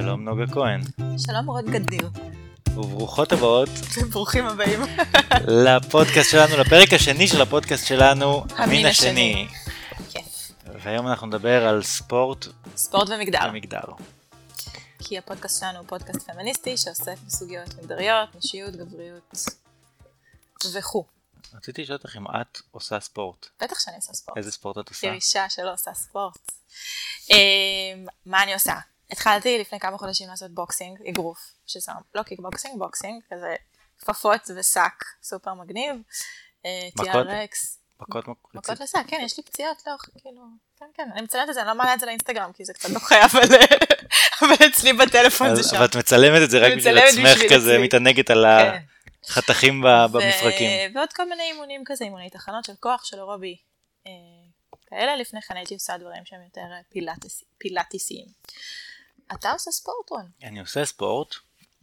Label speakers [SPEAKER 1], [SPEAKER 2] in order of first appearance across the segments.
[SPEAKER 1] שלום נוגה כהן.
[SPEAKER 2] שלום רות גדיר.
[SPEAKER 1] וברוכות הבאות.
[SPEAKER 2] ברוכים הבאים.
[SPEAKER 1] לפודקאסט שלנו, לפרק השני של הפודקאסט שלנו,
[SPEAKER 2] המין השני.
[SPEAKER 1] כיף. והיום אנחנו נדבר על ספורט.
[SPEAKER 2] ספורט ומגדר.
[SPEAKER 1] ומגדר.
[SPEAKER 2] כי הפודקאסט שלנו הוא פודקאסט פמיניסטי שעוסק בסוגיות מגדריות, נשיות, גבריות וכו'.
[SPEAKER 1] רציתי לשאול אותך אם את עושה ספורט.
[SPEAKER 2] בטח שאני עושה ספורט.
[SPEAKER 1] איזה ספורט את עושה?
[SPEAKER 2] אישה שלא עושה ספורט. אמ, מה אני עושה? התחלתי לפני כמה חודשים לעשות boxing, אגרוף, שזה לא קיקבוקסינג, boxing, כזה כפפות ושק, סופר מגניב. אה,
[SPEAKER 1] מכות?
[SPEAKER 2] TRX.
[SPEAKER 1] מכות
[SPEAKER 2] מכות לשק, כן, יש לי פציעות לאורך, כאילו, כן, כן, אני מצלמת את זה, אני לא מעלה את זה לאינסטגרם, כי זה קצת דוחה, אבל אבל אצלי בטלפון זה שם.
[SPEAKER 1] אבל את מצלמת את זה רק בשביל עצמך כזה. מתענגת על
[SPEAKER 2] כן.
[SPEAKER 1] החתכים במפרקים.
[SPEAKER 2] ועוד כל מיני אימונים כזה, אימוני תחנות של כוח, של אירובי, אה, כאלה. לפני כן הייתי עושה דברים שהם יותר פילאטיס- פילאטיסיים. אתה עושה ספורט, רון?
[SPEAKER 1] אני עושה ספורט,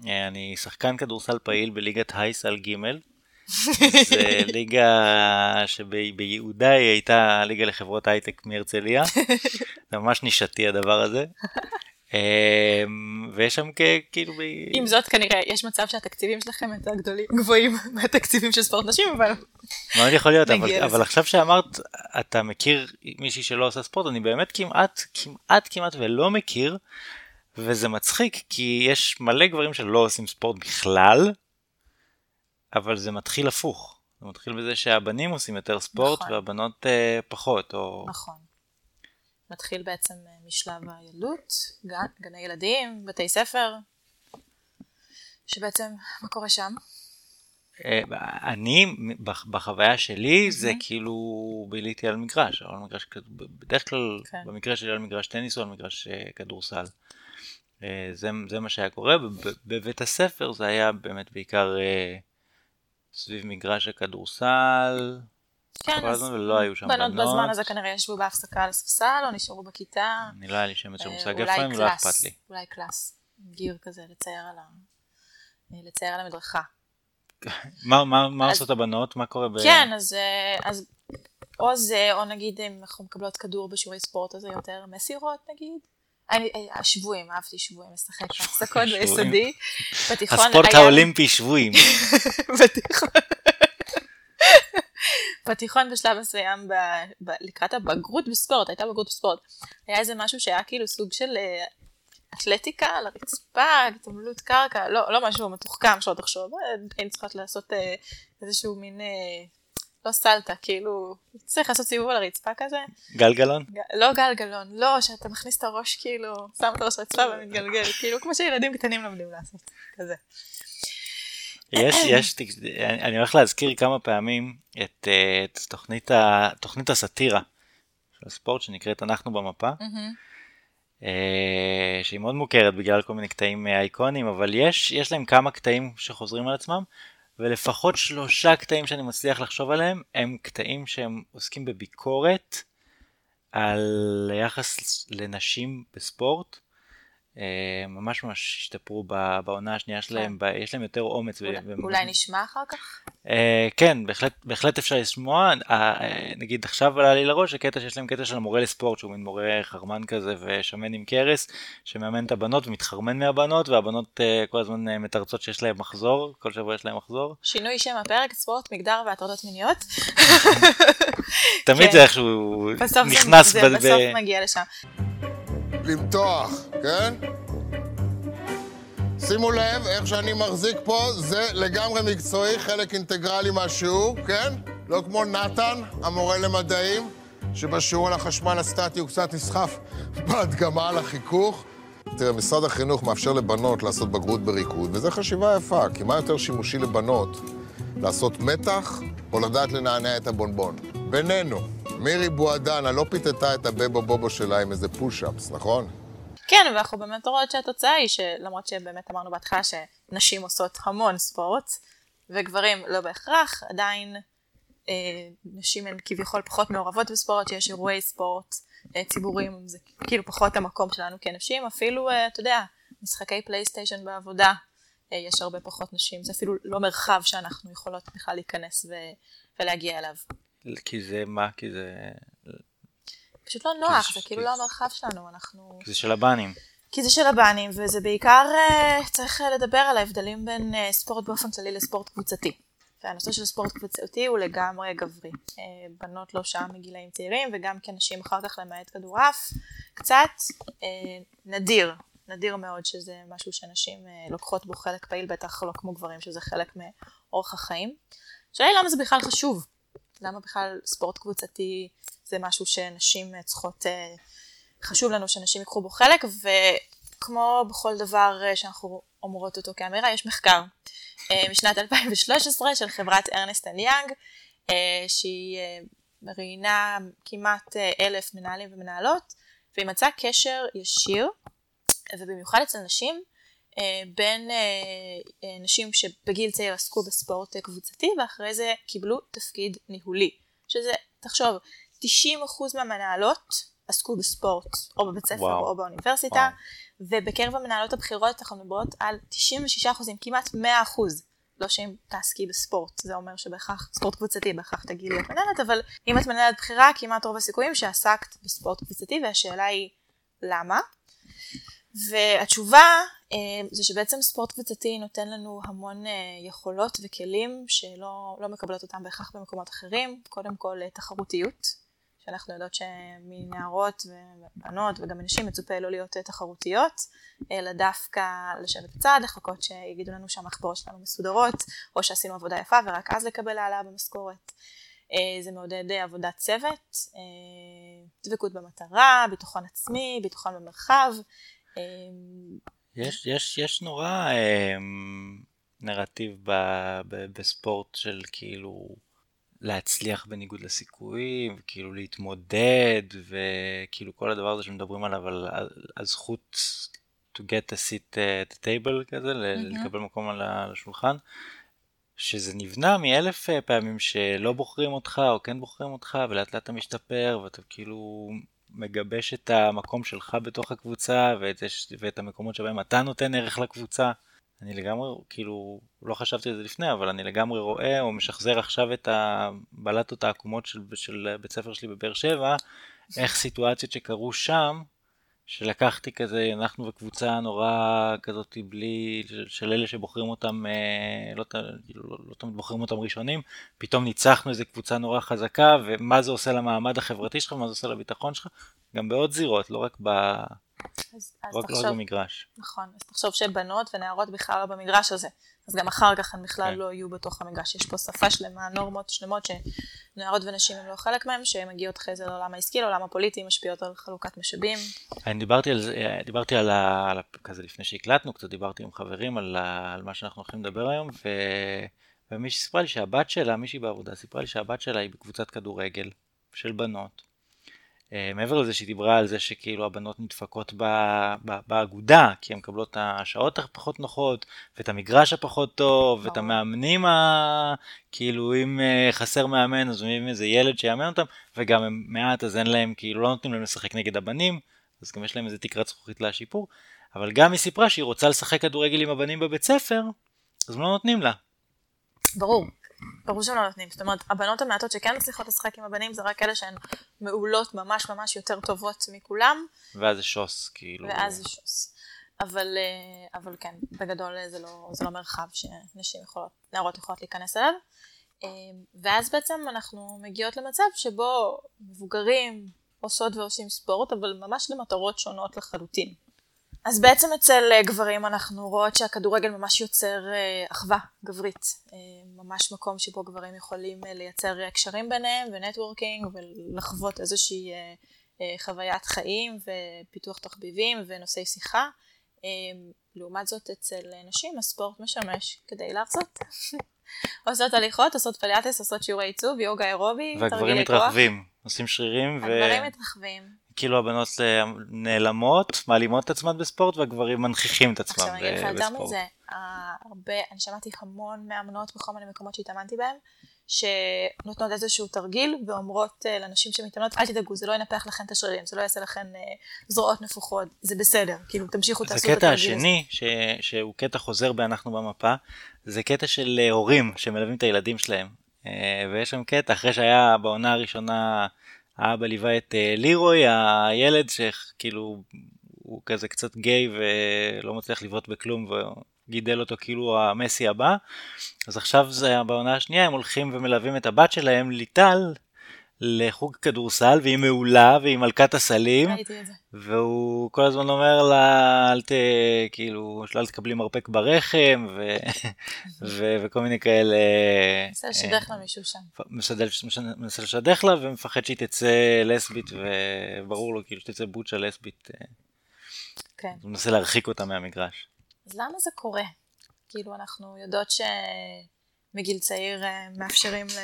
[SPEAKER 1] אני שחקן כדורסל פעיל בליגת הייסל ג' זה ליגה שביהודה היא הייתה ליגה לחברות הייטק מהרצליה, זה ממש נישתי הדבר הזה. אה, ויש שם כאילו,
[SPEAKER 2] עם זאת, כנראה, יש מצב שהתקציבים שלכם יותר גדולים, גבוהים מהתקציבים של ספורט נשים, אבל...
[SPEAKER 1] מאוד יכול להיות, אבל. אבל עכשיו שאמרת, אתה מכיר מישהי שלא עושה ספורט, אני באמת כמעט, כמעט, כמעט ולא מכיר, וזה מצחיק, כי יש מלא גברים שלא עושים ספורט בכלל, אבל זה מתחיל הפוך. זה מתחיל בזה שהבנים עושים יותר ספורט,
[SPEAKER 2] נכון.
[SPEAKER 1] והבנות אה, פחות, או...
[SPEAKER 2] נכון. מתחיל בעצם אה, משלב הילדות, גן, גני ילדים, בתי ספר, שבעצם, מה קורה שם?
[SPEAKER 1] אה, אני, בח- בחוויה שלי, זה כאילו ביליתי על מגרש, על מגרש, בדרך כלל,
[SPEAKER 2] כן.
[SPEAKER 1] במקרה שלי על מגרש טניס או על מגרש אה, כדורסל. אה, זה, זה מה שהיה קורה, בב- בבית הספר זה היה באמת בעיקר אה, סביב מגרש הכדורסל,
[SPEAKER 2] כן, אז
[SPEAKER 1] ולא היו שם
[SPEAKER 2] בנות
[SPEAKER 1] בנות.
[SPEAKER 2] בזמן הזה כנראה ישבו בהפסקה על הספסל, או נשארו בכיתה.
[SPEAKER 1] אני לא היה לי של
[SPEAKER 2] אה,
[SPEAKER 1] מושג איפה הם, לא אכפת לי.
[SPEAKER 2] אולי קלאס, גיר כזה, לצייר על ה... אה, לצייר על המדרכה.
[SPEAKER 1] מה, מה, מה
[SPEAKER 2] אז-
[SPEAKER 1] עושות הבנות? מה קורה ב...
[SPEAKER 2] כן, אז, אז או זה, או נגיד אם אנחנו מקבלות כדור בשיעורי ספורט, אז זה יותר מסירות נגיד. אני, אה, השבויים, אהבתי שבויים, לשחק בהפסקות. ביסודי. בתיכון
[SPEAKER 1] הספורט
[SPEAKER 2] היה
[SPEAKER 1] האולימפי שבויים.
[SPEAKER 2] בתיכון. בתיכון בשלב מסוים, ב, ב, לקראת הבגרות בספורט, הייתה בגרות בספורט, היה איזה משהו שהיה כאילו סוג של אה, אתלטיקה על הרצפה, התעמלות קרקע, לא, לא משהו מתוחכם שלא תחשוב, אה, היינו צריכות לעשות איזשהו מין, אה, לא סלטה, כאילו, צריך לעשות סיבוב על הרצפה כזה,
[SPEAKER 1] גלגלון?
[SPEAKER 2] ג- לא גלגלון, לא, שאתה מכניס את הראש כאילו, שם את הראש רצפה ומתגלגל, כאילו כמו שילדים קטנים לומדים לעשות, כזה.
[SPEAKER 1] יש, יש, אני אני הולך להזכיר כמה פעמים את, אה, את תוכנית, ה, תוכנית הסאטירה של הספורט שנקראת אנחנו במפה, אה, שהיא מאוד מוכרת בגלל כל מיני קטעים אה, אייקונים, אבל יש, יש להם כמה קטעים שחוזרים על עצמם, ולפחות שלושה קטעים שאני מצליח לחשוב עליהם, הם קטעים שהם עוסקים בביקורת על היחס לנשים בספורט. אה, ממש ממש השתפרו בעונה השנייה שלהם, ב- יש להם יותר אומץ.
[SPEAKER 2] אולי-
[SPEAKER 1] ו-
[SPEAKER 2] אולי נשמע אחר כך?
[SPEAKER 1] אה, כן, בהחלט, בהחלט אפשר לשמוע. אה, נגיד עכשיו עלה לי לראש הקטע שיש להם קטע של המורה לספורט, שהוא מין מורה חרמן כזה ושמן עם קרס, שמאמן את הבנות ומתחרמן מהבנות, והבנות כל הזמן מתרצות שיש להם מחזור, כל שבוע יש להם מחזור.
[SPEAKER 2] שינוי שם הפרק, ספורט, מגדר והטרדות מיניות.
[SPEAKER 1] תמיד
[SPEAKER 2] כן.
[SPEAKER 1] זה איכשהו
[SPEAKER 2] בסוף זה,
[SPEAKER 1] נכנס
[SPEAKER 2] זה
[SPEAKER 1] ב- ב-
[SPEAKER 2] בסוף מגיע לשם.
[SPEAKER 3] למתוח, כן? שימו לב, איך שאני מחזיק פה, זה לגמרי מקצועי, חלק אינטגרלי מהשיעור, כן? לא כמו נתן, המורה למדעים, שבשיעור על החשמל הסטטי הוא קצת נסחף בהדגמה על החיכוך. תראה, משרד החינוך מאפשר לבנות לעשות בגרות בריקוד, וזו חשיבה יפה, כי מה יותר שימושי לבנות? לעשות מתח או לדעת לנענע את הבונבון? בינינו, מירי בועדנה לא פיתתה את הבבו בובו שלה עם איזה פוש-אפס, נכון?
[SPEAKER 2] כן, ואנחנו באמת רואות שהתוצאה היא שלמרות שבאמת אמרנו בהתחלה שנשים עושות המון ספורט, וגברים לא בהכרח, עדיין אה, נשים הן כביכול פחות מעורבות בספורט, שיש אירועי ספורט אה, ציבוריים, זה כאילו פחות המקום שלנו כנשים, אפילו, אה, אתה יודע, משחקי פלייסטיישן בעבודה, אה, יש הרבה פחות נשים, זה אפילו לא מרחב שאנחנו יכולות בכלל להיכנס ו- ולהגיע אליו.
[SPEAKER 1] כי זה מה? כי זה...
[SPEAKER 2] פשוט לא נוח,
[SPEAKER 1] כי-
[SPEAKER 2] זה כאילו לא המרחב שלנו, אנחנו...
[SPEAKER 1] כי זה של הבנים.
[SPEAKER 2] כי זה של הבנים, וזה בעיקר uh, צריך uh, לדבר על ההבדלים בין uh, ספורט באופן כללי לספורט קבוצתי. והנושא של ספורט קבוצתי הוא לגמרי גברי. בנות לא שם מגילאים צעירים, וגם כנשים אחר כך למעט כדורעף, קצת נדיר, נדיר מאוד שזה משהו שנשים לוקחות בו חלק פעיל, בטח לא כמו גברים, שזה חלק מאורח החיים. השאלה היא למה זה בכלל חשוב. למה בכלל ספורט קבוצתי זה משהו שנשים צריכות... אה, חשוב לנו שנשים ייקחו בו חלק, וכמו בכל דבר אה, שאנחנו אומרות אותו כאמירה, יש מחקר אה, משנת 2013 של חברת Ernst and Young, אה, שהיא ראיינה כמעט אלף מנהלים ומנהלות, והיא מצאה קשר ישיר, ובמיוחד אצל נשים, בין נשים שבגיל צעיר עסקו בספורט קבוצתי ואחרי זה קיבלו תפקיד ניהולי. שזה, תחשוב, 90% מהמנהלות עסקו בספורט, או בבית ספר וואו. או באוניברסיטה, וואו. ובקרב המנהלות הבכירות אנחנו מדברות על 96 אחוזים, כמעט 100 אחוז. לא שאם תעסקי בספורט, זה אומר שבהכרח, ספורט קבוצתי, בהכרח תגידי להיות מנהלת, אבל אם את מנהלת בכירה, כמעט רוב הסיכויים שעסקת בספורט קבוצתי, והשאלה היא למה? והתשובה אה, זה שבעצם ספורט קבוצתי נותן לנו המון אה, יכולות וכלים שלא לא מקבלות אותם בהכרח במקומות אחרים, קודם כל אה, תחרותיות, שאנחנו יודעות שמנערות ובנות וגם מנשים מצופה לא להיות תחרותיות, אלא דווקא לשבת בצד, לחכות שיגידו לנו שהמחברות שלנו מסודרות, או שעשינו עבודה יפה ורק אז לקבל העלאה במשכורת. אה, זה מעודד עבודת צוות, אה, דבקות במטרה, ביטחון עצמי, ביטחון במרחב.
[SPEAKER 1] אה, יש, יש, יש נורא נרטיב ב, ב, בספורט של כאילו להצליח בניגוד לסיכויים, וכאילו להתמודד, וכאילו כל הדבר הזה שמדברים עליו, על הזכות to get a seat at the table כזה, mm-hmm. לקבל מקום על השולחן, שזה נבנה מאלף אה, פעמים שלא בוחרים אותך או כן בוחרים אותך, ולאט לאט אתה משתפר, ואתה כאילו מגבש את המקום שלך בתוך הקבוצה, ואת, ואת המקומות שבהם אתה נותן ערך לקבוצה. אני לגמרי, כאילו, לא חשבתי על זה לפני, אבל אני לגמרי רואה או משחזר עכשיו את הבלטות העקומות של, של בית ספר שלי בבאר שבע, איך סיטואציות שקרו שם, שלקחתי כזה, אנחנו בקבוצה נורא כזאת בלי, של אלה שבוחרים אותם, אה, לא, כאילו, לא, לא תמיד בוחרים אותם ראשונים, פתאום ניצחנו איזה קבוצה נורא חזקה, ומה זה עושה למעמד החברתי שלך, מה זה עושה לביטחון שלך, גם בעוד זירות, לא רק ב... אז, אז רק, תחשוב, לא במגרש.
[SPEAKER 2] נכון, אז תחשוב שבנות ונערות בכלל לא במגרש הזה, אז גם אחר כך הן בכלל כן. לא יהיו בתוך המגרש. יש פה שפה שלמה, נורמות שלמות שנערות ונשים הן לא חלק מהן, שהן מגיעות אחרי זה לעולם העסקי, לעולם הפוליטי, משפיעות על חלוקת משאבים.
[SPEAKER 1] אני דיברתי על זה, דיברתי על, ה, על ה, כזה לפני שהקלטנו, קצת דיברתי עם חברים על, ה, על מה שאנחנו הולכים לדבר היום, ו... ומישהי סיפרה לי שהבת שלה, מישהי בעבודה, סיפרה לי שהבת שלה היא בקבוצת כדורגל של בנות. אה, מעבר לזה שהיא דיברה על זה שכאילו הבנות נדפקות באגודה, כי הן מקבלות את השעות הפחות נוחות, ואת המגרש הפחות טוב, ואת המאמנים ה... כאילו אם אה, חסר מאמן אז מביאים איזה ילד שיאמן אותם, וגם הם מעט אז אין להם, כאילו לא נותנים להם לשחק נגד הבנים, אז גם יש להם איזה תקרת זכוכית לשיפור, אבל גם היא סיפרה שהיא רוצה לשחק כדורגל עם הבנים בבית ספר, אז לא נותנים לה.
[SPEAKER 2] ברור. ברור שהם לא נותנים. זאת אומרת, הבנות המעטות שכן מצליחות לשחק עם הבנים זה רק אלה שהן מעולות ממש ממש יותר טובות מכולם.
[SPEAKER 1] ואז זה שוס, כאילו.
[SPEAKER 2] ואז זה שוס. אבל, אה, אבל כן, בגדול זה לא, זה לא מרחב שנשים יכולות, נערות יכולות להיכנס אליו. אה, ואז בעצם אנחנו מגיעות למצב שבו מבוגרים עושות ועושים ספורט, אבל ממש למטרות שונות לחלוטין. אז בעצם אצל אה, גברים אנחנו רואות שהכדורגל ממש יוצר אה, אחווה גברית. אה, ממש מקום שבו גברים יכולים לייצר קשרים ביניהם ו networking ולחוות איזושהי חוויית חיים ופיתוח תחביבים ונושאי שיחה. לעומת זאת אצל נשים הספורט משמש כדי לרזות. עושות הליכות, עושות פילאטיס, עושות שיעורי עיצוב, יוגה אירובי,
[SPEAKER 1] והגברים מתרחבים, עושים שרירים.
[SPEAKER 2] הגברים ו... מתרחבים.
[SPEAKER 1] כאילו הבנות אה, נעלמות, מעלימות את עצמן בספורט, והגברים מנכיחים את עצמם בספורט.
[SPEAKER 2] עכשיו אני אגיד לך יותר מזה, הרבה, אני שמעתי המון מאמנות בכל מיני מקומות שהתאמנתי בהם, שנותנות איזשהו תרגיל ואומרות אה, לנשים שמתאמנות, אל תדאגו, זה לא ינפח לכן את השרירים, זה לא יעשה לכן אה, זרועות נפוחות, זה בסדר, כאילו תמשיכו, תעשו
[SPEAKER 1] את התרגיל הזה. הקטע השני, ש... שהוא קטע חוזר ב"אנחנו במפה", זה קטע של הורים שמלווים את הילדים שלהם. ויש שם קטע, אחרי שהיה בעונה הראשונה... האבא ליווה את uh, לירוי, הילד שכאילו הוא כזה קצת גיי ולא מצליח לבעוט בכלום וגידל אותו כאילו המסי הבא. אז עכשיו זה בעונה השנייה הם הולכים ומלווים את הבת שלהם ליטל לחוג כדורסל והיא מעולה והיא מלכת הסלים
[SPEAKER 2] ראיתי את זה.
[SPEAKER 1] והוא כל הזמן אומר לה אל ת... כאילו אל תקבלי מרפק ברחם ו... ו... וכל מיני כאלה.
[SPEAKER 2] מנסה לשדך לה מישהו שם.
[SPEAKER 1] מנסה לשדך לה ומפחד שהיא תצא לסבית וברור לו כאילו שתצא בוצ'ה לסבית. אה,
[SPEAKER 2] כן.
[SPEAKER 1] הוא מנסה להרחיק אותה מהמגרש.
[SPEAKER 2] אז למה זה קורה? כאילו, אנחנו יודעות שמגיל צעיר אה, מאפשרים ל...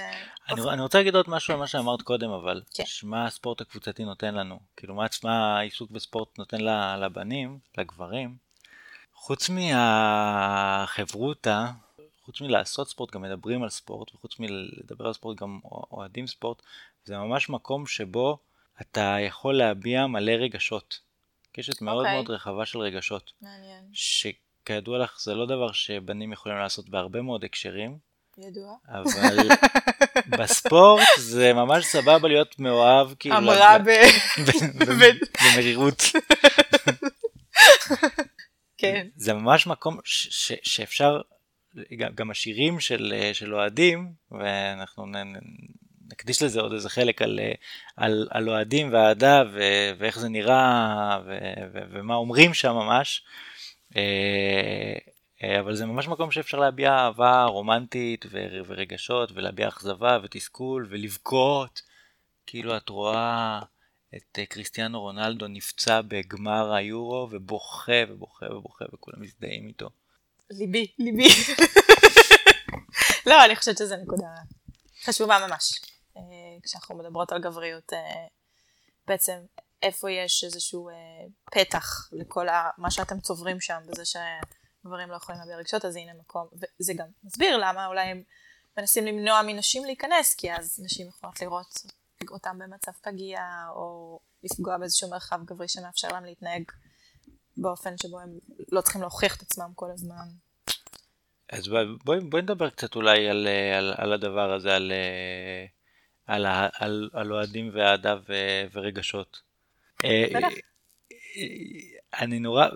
[SPEAKER 1] אני, אני רוצה להגיד עוד משהו על מה שאמרת קודם אבל,
[SPEAKER 2] כן.
[SPEAKER 1] שמה הספורט הקבוצתי נותן לנו, כאילו מה, מה העיסוק בספורט נותן לבנים, לגברים, חוץ מהחברותה, חוץ מלעשות ספורט גם מדברים על ספורט, וחוץ מלדבר על ספורט גם אוהדים ספורט, זה ממש מקום שבו אתה יכול להביע מלא רגשות. קשת מאוד
[SPEAKER 2] אוקיי.
[SPEAKER 1] מאוד רחבה של רגשות,
[SPEAKER 2] מעניין.
[SPEAKER 1] שכידוע לך זה לא דבר שבנים יכולים לעשות בהרבה מאוד הקשרים,
[SPEAKER 2] ידוע.
[SPEAKER 1] אבל בספורט זה ממש סבבה להיות מאוהב, כאילו,
[SPEAKER 2] אמרה
[SPEAKER 1] ב- במרירות.
[SPEAKER 2] כן.
[SPEAKER 1] זה ממש מקום שאפשר, גם, גם השירים של, של אוהדים, ואנחנו נ- נקדיש לזה עוד איזה חלק על, על, על אוהדים ואהדה ו- ואיך זה נראה ו- ו- ומה אומרים שם ממש. אה, אבל זה ממש מקום שאפשר להביע אהבה רומנטית ורגשות ולהביע אכזבה ותסכול ולבכות. כאילו את רואה את אה, קריסטיאנו רונלדו נפצע בגמר היורו ובוכה ובוכה ובוכה וכולם מזדהים איתו.
[SPEAKER 2] ליבי, ליבי. לא, אני חושבת שזו נקודה חשובה ממש. אה, כשאנחנו מדברות על גבריות, בעצם איפה יש איזשהו פתח לכל מה שאתם צוברים שם, בזה שגברים לא יכולים להביע רגשות, אז הנה מקום, וזה גם מסביר למה אולי הם מנסים למנוע מנשים להיכנס, כי אז נשים יכולות לראות אותם במצב פגיע, או לפגוע באיזשהו מרחב גברי שמאפשר להם להתנהג באופן שבו הם לא צריכים להוכיח את עצמם כל הזמן.
[SPEAKER 1] אז בואי, בואי, בואי נדבר קצת אולי על, אה, על, על הדבר הזה, על, אה, על, על, על אוהדים ואהדה ורגשות. אה,
[SPEAKER 2] בטח.
[SPEAKER 1] אה, אני נורא,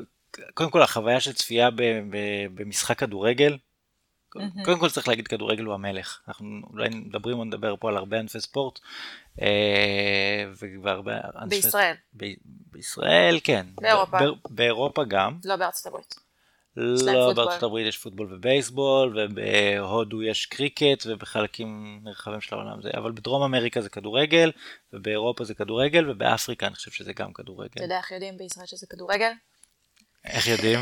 [SPEAKER 1] קודם כל החוויה של צפייה ב, ב, במשחק כדורגל,
[SPEAKER 2] מהמם.
[SPEAKER 1] קודם כל צריך להגיד כדורגל הוא המלך. אנחנו אולי מדברים, נדבר פה על הרבה ענפי ספורט, אה, והרבה ענפי...
[SPEAKER 2] בישראל,
[SPEAKER 1] ב- בישראל כן.
[SPEAKER 2] באירופה.
[SPEAKER 1] ב- באירופה גם.
[SPEAKER 2] לא בארצות הברית.
[SPEAKER 1] לא. בארצות הברית יש פוטבול ובייסבול, ובהודו יש קריקט, ובחלקים נרחבים של העולם זה, אבל בדרום אמריקה זה כדורגל, ובאירופה זה כדורגל, ובאפריקה אני חושב שזה גם
[SPEAKER 2] אתה
[SPEAKER 1] כדורגל.
[SPEAKER 2] יודע איך יודעים בישראל שזה כדורגל?
[SPEAKER 1] איך יודעים?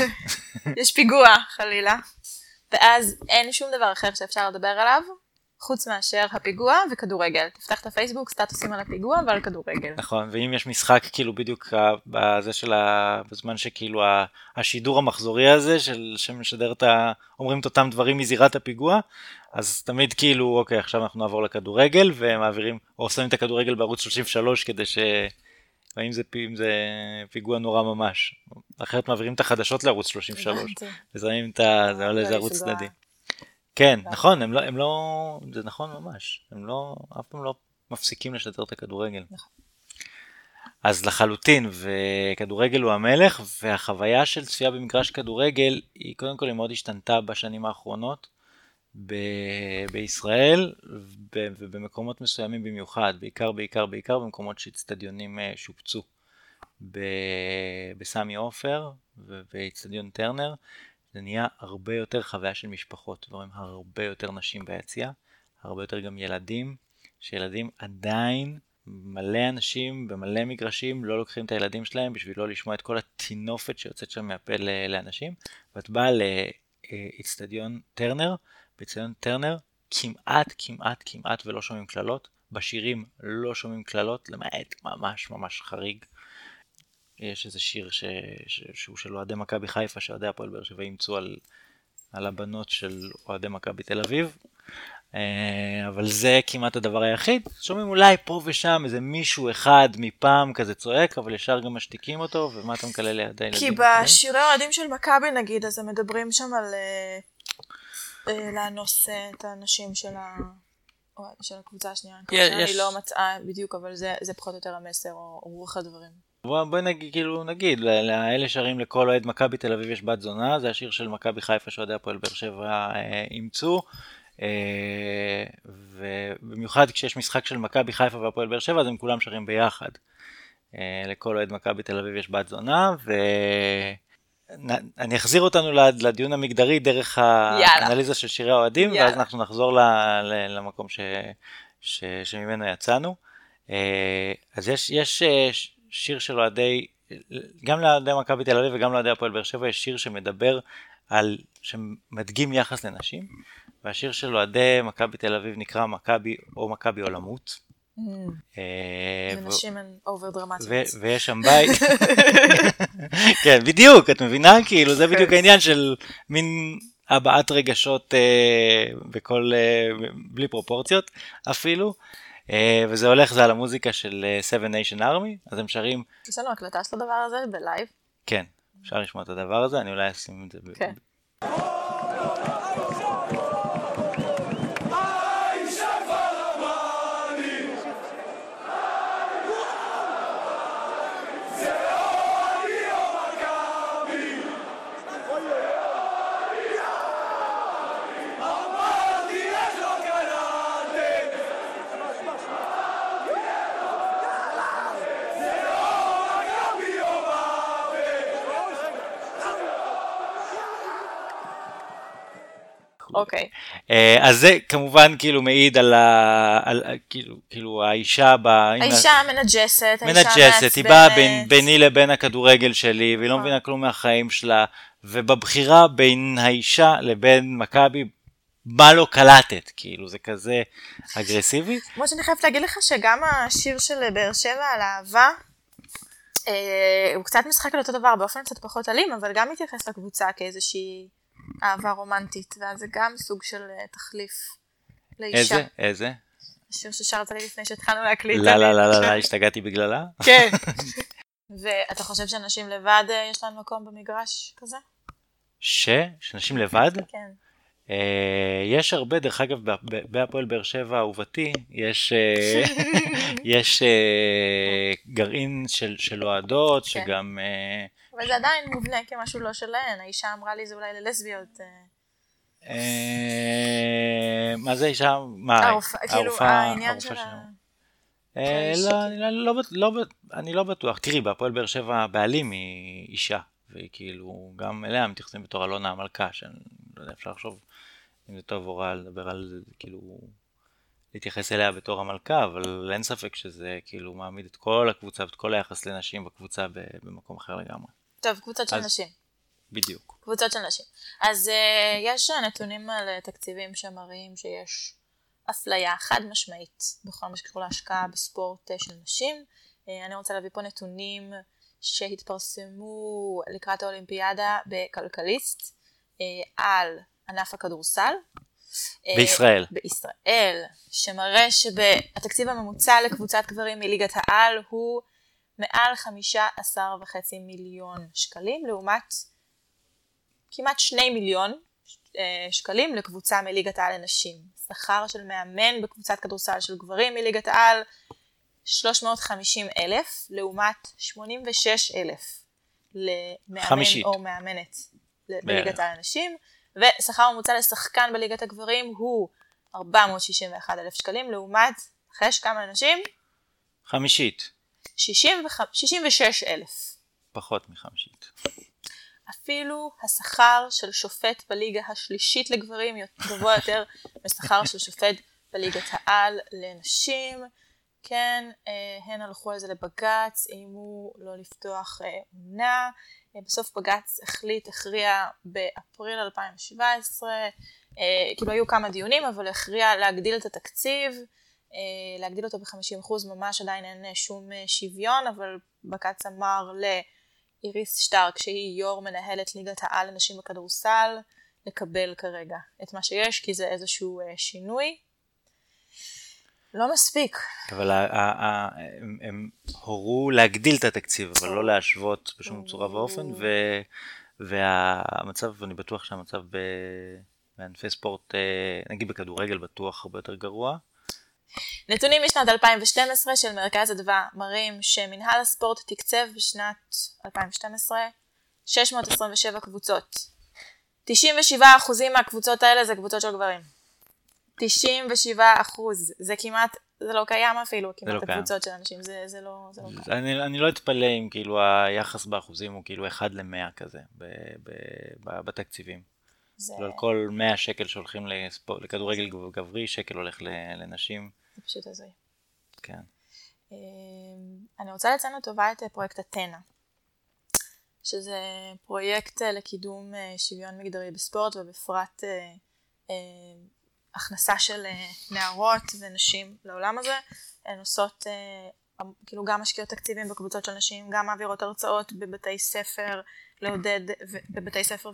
[SPEAKER 2] יש פיגוע, חלילה. ואז אין שום דבר אחר שאפשר לדבר עליו, חוץ מאשר הפיגוע וכדורגל. תפתח את הפייסבוק, סטטוסים על הפיגוע ועל כדורגל.
[SPEAKER 1] נכון, ואם יש משחק כאילו בדיוק ה- בזה של ה... בזמן שכאילו השידור המחזורי הזה, של... שמשדר את ה... אומרים את אותם דברים מזירת הפיגוע, אז תמיד כאילו, אוקיי, עכשיו אנחנו נעבור לכדורגל, ומעבירים, או שמים את הכדורגל בערוץ 33 כדי ש... אם זה, אם זה פיגוע נורא ממש. אחרת מעבירים את החדשות לערוץ 33,
[SPEAKER 2] הבנתי.
[SPEAKER 1] ושמים את ה... זה עולה ערוץ. צדדי. כן. נכון, הם לא, הם לא, זה נכון ממש, הם לא, אף פעם לא מפסיקים לשדר את הכדורגל.
[SPEAKER 2] נכון.
[SPEAKER 1] אז לחלוטין, וכדורגל הוא המלך, והחוויה של צפייה במגרש כדורגל היא קודם כל היא מאוד השתנתה בשנים האחרונות ב- בישראל ב- ובמקומות מסוימים במיוחד, בעיקר בעיקר בעיקר במקומות שאיצטדיונים אה, שופצו. ב- בסמי עופר ובאיצטדיון טרנר, זה נהיה הרבה יותר חוויה של משפחות, ורואים הרבה יותר נשים ביציע, הרבה יותר גם ילדים, שילדים עדיין מלא אנשים במלא מגרשים לא לוקחים את הילדים שלהם בשביל לא לשמוע את כל הטינופת שיוצאת שם מהפה לאנשים, ואת באה לאיצטדיון טרנר, באיצטדיון טרנר כמעט כמעט כמעט ולא שומעים קללות, בשירים לא שומעים קללות, למעט ממש ממש חריג. יש איזה שיר ש... ש... שהוא של אוהדי מכבי חיפה, שאוהדי הפועל באר שבע אימצו על... על הבנות של אוהדי מכבי תל אביב. אה, אבל זה כמעט הדבר היחיד. שומעים אולי פה ושם איזה מישהו אחד מפעם כזה צועק, אבל ישר גם משתיקים אותו, ומה אתה מקלל ליד הילדים?
[SPEAKER 2] כי בשירי האוהדים של מכבי נגיד, אז הם מדברים שם על אה, לאנוס אה, את האנשים של ה... של הקבוצה השנייה. אני
[SPEAKER 1] יש-
[SPEAKER 2] שאני
[SPEAKER 1] יש-
[SPEAKER 2] לא מצאה בדיוק, אבל זה זה פחות או יותר המסר או או רוח הדברים.
[SPEAKER 1] בוא, בוא נגיד, כאילו נגיד, לאלה שרים לכל אוהד מכבי תל אביב יש בת זונה, זה השיר של מכבי חיפה שאוהדי הפועל באר שבע אה, אימצו. אה, ובמיוחד כשיש משחק של מכבי חיפה והפועל באר שבע אז הם כולם שרים ביחד. אה, לכל אוהד מכבי תל אביב יש בת זונה ואני אחזיר אותנו לדיון המגדרי דרך האנליזה של שירי האוהדים ואז אנחנו נחזור למקום ש... ש... שממנו יצאנו. אה, אז יש, יש שיר של אוהדי, גם לאוהדי מכבי תל אביב וגם לאוהדי הפועל באר שבע יש שיר שמדבר על, שמדגים יחס לנשים. והשיר של אוהדי מכבי תל אביב נקרא מכבי או מכבי עולמות.
[SPEAKER 2] Mm. אה, ונשים הן over דרמטיות.
[SPEAKER 1] ויש שם בית, כן בדיוק את מבינה כאילו זה בדיוק כן. העניין של מין הבעת רגשות אה, בכל אה, בלי פרופורציות אפילו. וזה הולך זה על המוזיקה של Seven Nation Army אז הם שרים.
[SPEAKER 2] יש לנו הקלטה של הדבר הזה בלייב?
[SPEAKER 1] כן אפשר לשמוע את הדבר הזה אני אולי אשים את זה. כן.
[SPEAKER 2] אוקיי.
[SPEAKER 1] אה, אז זה כמובן כאילו מעיד על, ה... על כאילו, כאילו האישה ב...
[SPEAKER 2] האישה מנג'סת, האישה
[SPEAKER 1] מנג'סת, היא באה בין, ביני לבין הכדורגל שלי, והיא לא אה. מבינה כלום מהחיים שלה, ובבחירה בין האישה לבין מכבי, מה לא קלטת, כאילו זה כזה אגרסיבי.
[SPEAKER 2] כמו שאני חייבת להגיד לך שגם השיר של באר שבע על אהבה, אה, הוא קצת משחק על אותו דבר באופן קצת פחות אלים, אבל גם מתייחס לקבוצה כאיזושהי אהבה רומנטית, ואז זה גם סוג של uh, תחליף לאישה.
[SPEAKER 1] איזה? איזה?
[SPEAKER 2] השיר ששרת לי לפני שהתחלנו להקליט.
[SPEAKER 1] לא, לא, לא, לא, לא, השתגעתי בגללה?
[SPEAKER 2] כן. ואתה חושב שאנשים לבד אה, יש להם מקום במגרש כזה?
[SPEAKER 1] ש? שאנשים לבד?
[SPEAKER 2] כן.
[SPEAKER 1] Uh, יש הרבה, דרך אגב, בהפועל באר שבע אהובתי, יש, יש uh, גרעין של, של אוהדות, כן. שגם
[SPEAKER 2] אבל זה עדיין מובנה כמשהו לא שלהן, האישה אמרה לי זה אולי ללסביות. אה.
[SPEAKER 1] אה, מה זה אישה? מה?
[SPEAKER 2] כאילו העניין של.
[SPEAKER 1] אה, לא, לא, לא, אני לא בטוח. תראי, בהפועל באר שבע הבעלים היא אישה, והיא כאילו, גם אליה מתייחסים בתור אלונה המלכה, שאני לא יודע, אפשר לחשוב אם זה טוב או רע לדבר על, כאילו, להתייחס אליה בתור המלכה, אבל אין ספק שזה כאילו מעמיד את כל הקבוצה ואת כל היחס לנשים בקבוצה במקום אחר לגמרי.
[SPEAKER 2] טוב, קבוצות של נשים.
[SPEAKER 1] בדיוק.
[SPEAKER 2] קבוצות של נשים. אז uh, יש נתונים על אה, תקציבים שמראים שיש אפליה חד משמעית בכל מה שקשור להשקעה בספורט uh, של נשים. Uh, אני רוצה להביא פה נתונים שהתפרסמו לקראת האולימפיאדה בכלכליסט uh, על ענף הכדורסל.
[SPEAKER 1] בישראל.
[SPEAKER 2] Uh, בישראל, שמראה שהתקציב הממוצע לקבוצת גברים מליגת העל הוא מעל 15 וחצי מיליון שקלים, לעומת כמעט 2 מיליון אה, שקלים לקבוצה מליגת העל לנשים. שכר של מאמן בקבוצת כדורסל של גברים מליגת העל 350 אלף, לעומת 86 אלף למאמן חמישית. או מאמנת בליגת העל לנשים, ושכר ממוצע לשחקן בליגת הגברים הוא 461 אלף שקלים, לעומת, אחרי כמה אנשים?
[SPEAKER 1] חמישית.
[SPEAKER 2] 66 אלף.
[SPEAKER 1] פחות מחמישית.
[SPEAKER 2] אפילו השכר של שופט בליגה השלישית לגברים גבוה יותר משכר של שופט בליגת העל לנשים. כן, אה, הן הלכו על זה לבג"ץ, איימו לא לפתוח אה, עונה. אה, בסוף בג"ץ החליט, הכריע באפריל 2017, כאילו היו כמה דיונים, אבל הכריע להגדיל את התקציב. אה, להגדיל אותו ב-50% ממש עדיין אין אה, שום אה, שוויון, אבל בג"ץ אמר לאיריס שטארק, שהיא יו"ר מנהלת ליגת העל לנשים בכדורסל, לקבל כרגע את מה שיש, כי זה איזשהו שינוי. לא מספיק.
[SPEAKER 1] אבל הם, הם הורו להגדיל את התקציב, אבל לא להשוות בשום צורה ואופן, ו, והמצב, אני בטוח שהמצב בענפי ספורט, נגיד בכדורגל בטוח הרבה יותר גרוע.
[SPEAKER 2] נתונים משנת 2012 של מרכז אדווה מראים שמנהל הספורט תקצב בשנת 2012 627 קבוצות. 97% מהקבוצות האלה זה קבוצות של גברים. 97 אחוז, זה כמעט, זה לא קיים אפילו, כמעט
[SPEAKER 1] לא
[SPEAKER 2] הקבוצות של אנשים, זה, זה לא, זה לא קיים.
[SPEAKER 1] אני, אני לא אתפלא אם כאילו היחס באחוזים הוא כאילו 1 ל-100 כזה ב, ב, ב, בתקציבים.
[SPEAKER 2] זה,
[SPEAKER 1] כאילו על כל 100 שקל שהולכים לספור, לכדורגל גברי, שקל הולך ל- לנשים.
[SPEAKER 2] זה פשוט הזוי.
[SPEAKER 1] כן.
[SPEAKER 2] אמ, אני רוצה לציין לטובה את אה, פרויקט אתנה, שזה פרויקט אה, לקידום אה, שוויון מגדרי בספורט ובפרט הכנסה של נערות ונשים לעולם הזה. הן עושות, כאילו גם משקיעות תקציבים בקבוצות של נשים, גם מעבירות הרצאות בבתי ספר, לעודד, בבתי ספר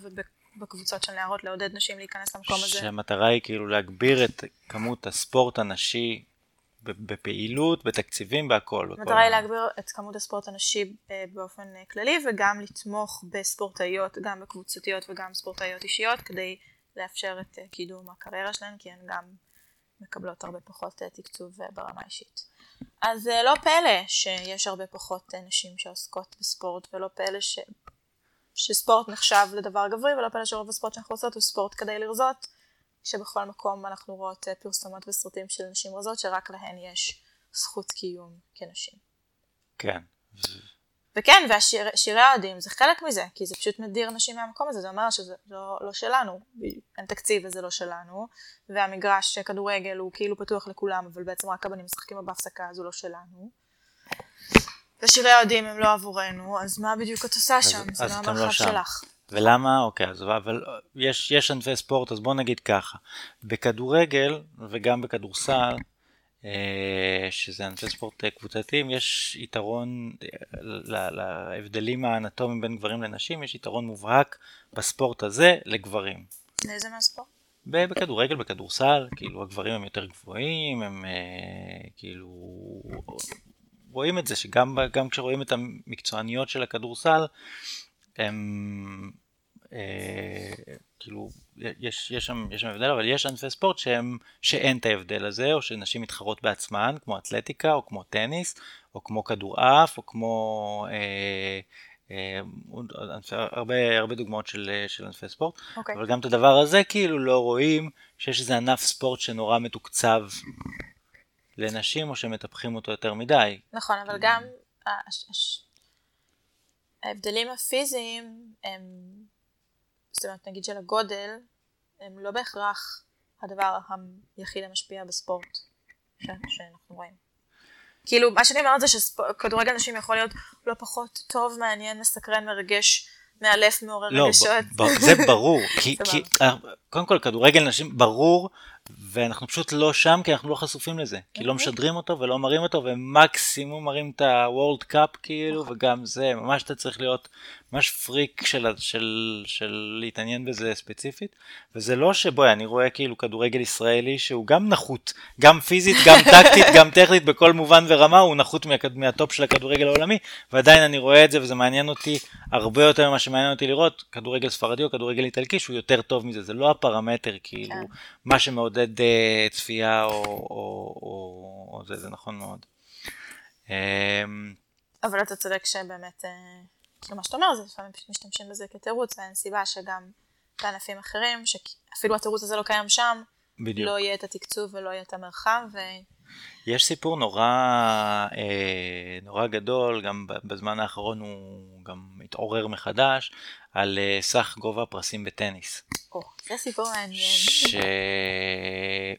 [SPEAKER 2] ובקבוצות של נערות, לעודד נשים להיכנס למקום הזה.
[SPEAKER 1] שהמטרה היא כאילו להגביר את כמות הספורט הנשי בפעילות, בתקציבים, בהכל.
[SPEAKER 2] המטרה היא להגביר את כמות הספורט הנשי אה, באופן אה, כללי וגם לתמוך בספורטאיות, גם בקבוצתיות וגם ספורטאיות אישיות, כדי לאפשר את אה, קידום הקריירה שלהן, כי הן גם מקבלות הרבה פחות תקצוב ברמה האישית. אז לא פלא שיש הרבה פחות נשים שעוסקות בספורט, ולא פלא ש... שספורט נחשב לדבר גברי, ולא פלא שרוב הספורט שאנחנו עושות הוא ספורט כדי לרזות, כשבכל מקום אנחנו רואות אה, פרסומות וסרטים של נשים רזות, שרק להן יש זכות קיום כנשים.
[SPEAKER 1] כן.
[SPEAKER 2] וכן, ושירי האוהדים זה חלק מזה, כי זה פשוט מדיר נשים מהמקום הזה, זה אומר שזה לא, לא שלנו, אין תקציב וזה לא שלנו, והמגרש כדורגל הוא כאילו פתוח לכולם, אבל בעצם רק הבנים משחקים בהפסקה, אז הוא לא שלנו. ושירי האוהדים הם לא עבורנו, אז מה בדיוק את עושה שם? זה
[SPEAKER 1] אז
[SPEAKER 2] לא
[SPEAKER 1] לא
[SPEAKER 2] המרחב
[SPEAKER 1] שם.
[SPEAKER 2] שלך.
[SPEAKER 1] ולמה? אוקיי, אז אבל יש, יש ענפי ספורט, אז בוא נגיד ככה. בכדורגל וגם בכדורסל, אה, שזה ענפי ספורט אה, קבוצתיים, יש יתרון, אה, להבדלים האנטומיים בין גברים לנשים, יש יתרון מובהק בספורט הזה לגברים.
[SPEAKER 2] לאיזה מהספורט?
[SPEAKER 1] בכדורגל, בכדורסל, כאילו הגברים הם יותר גבוהים, הם אה, כאילו רואים את זה שגם גם כשרואים את המקצועניות של הכדורסל, הם אה, כאילו יש, יש, שם, יש שם הבדל, אבל יש ענפי ספורט שהם, שאין את ההבדל הזה, או שנשים מתחרות בעצמן, כמו אתלטיקה, או כמו טניס, או כמו כדורעף, או כמו אה, אה, הרבה, הרבה דוגמאות של, של ענפי ספורט.
[SPEAKER 2] אוקיי.
[SPEAKER 1] אבל גם את הדבר הזה כאילו לא רואים שיש איזה ענף ספורט שנורא מתוקצב לנשים או שמטפחים אותו יותר מדי.
[SPEAKER 2] נכון, אבל גם ההבדלים הפיזיים הם, זאת אומרת נגיד של הגודל, הם לא בהכרח הדבר היחיד המשפיע בספורט ש- שאנחנו רואים. כאילו, מה שאני אומרת זה שכדורגל נשים יכול להיות לא פחות טוב, מעניין, מסקרן, מרגש, מאלף, מעורר
[SPEAKER 1] לא,
[SPEAKER 2] רגשות.
[SPEAKER 1] ב- זה ברור, כי. כי אה, קודם כל כדורגל נשים ברור, ואנחנו פשוט לא שם כי אנחנו לא חשופים לזה, כי לא
[SPEAKER 2] אוקיי.
[SPEAKER 1] משדרים אותו ולא מראים אותו, ומקסימום מראים את ה-World Cup כאילו,
[SPEAKER 2] נכון.
[SPEAKER 1] וגם זה, ממש אתה צריך להיות ממש פריק של, ה- של, של להתעניין בזה ספציפית, וזה לא שבואי, אני רואה כאילו כדורגל ישראלי שהוא גם נחות, גם פיזית, גם טקטית, גם טכנית, בכל מובן ורמה, הוא נחות מה, מהטופ של הכדורגל העולמי, ועדיין אני רואה את זה וזה מעניין אותי הרבה יותר ממה שמעניין אותי לראות, כדורגל ספרדי או כדורגל איטלקי שהוא יותר טוב מזה, זה לא הפרמטר כאילו,
[SPEAKER 2] כן.
[SPEAKER 1] מה שמעודד אה, צפייה או, או, או, או זה, זה נכון מאוד. אמ,
[SPEAKER 2] אבל אתה צודק שבאמת, אה, מה שאתה אומר, זה לפעמים פשוט משתמשים בזה כתירוץ, ואין סיבה שגם בענפים אחרים, שאפילו התירוץ הזה לא קיים שם,
[SPEAKER 1] בדיוק.
[SPEAKER 2] לא יהיה את התקצוב ולא יהיה את המרחב, ו...
[SPEAKER 1] יש סיפור נורא, אה, נורא גדול, גם בזמן האחרון הוא גם התעורר מחדש, על אה, סך גובה הפרסים בטניס.
[SPEAKER 2] או, זה סיפור מעניין.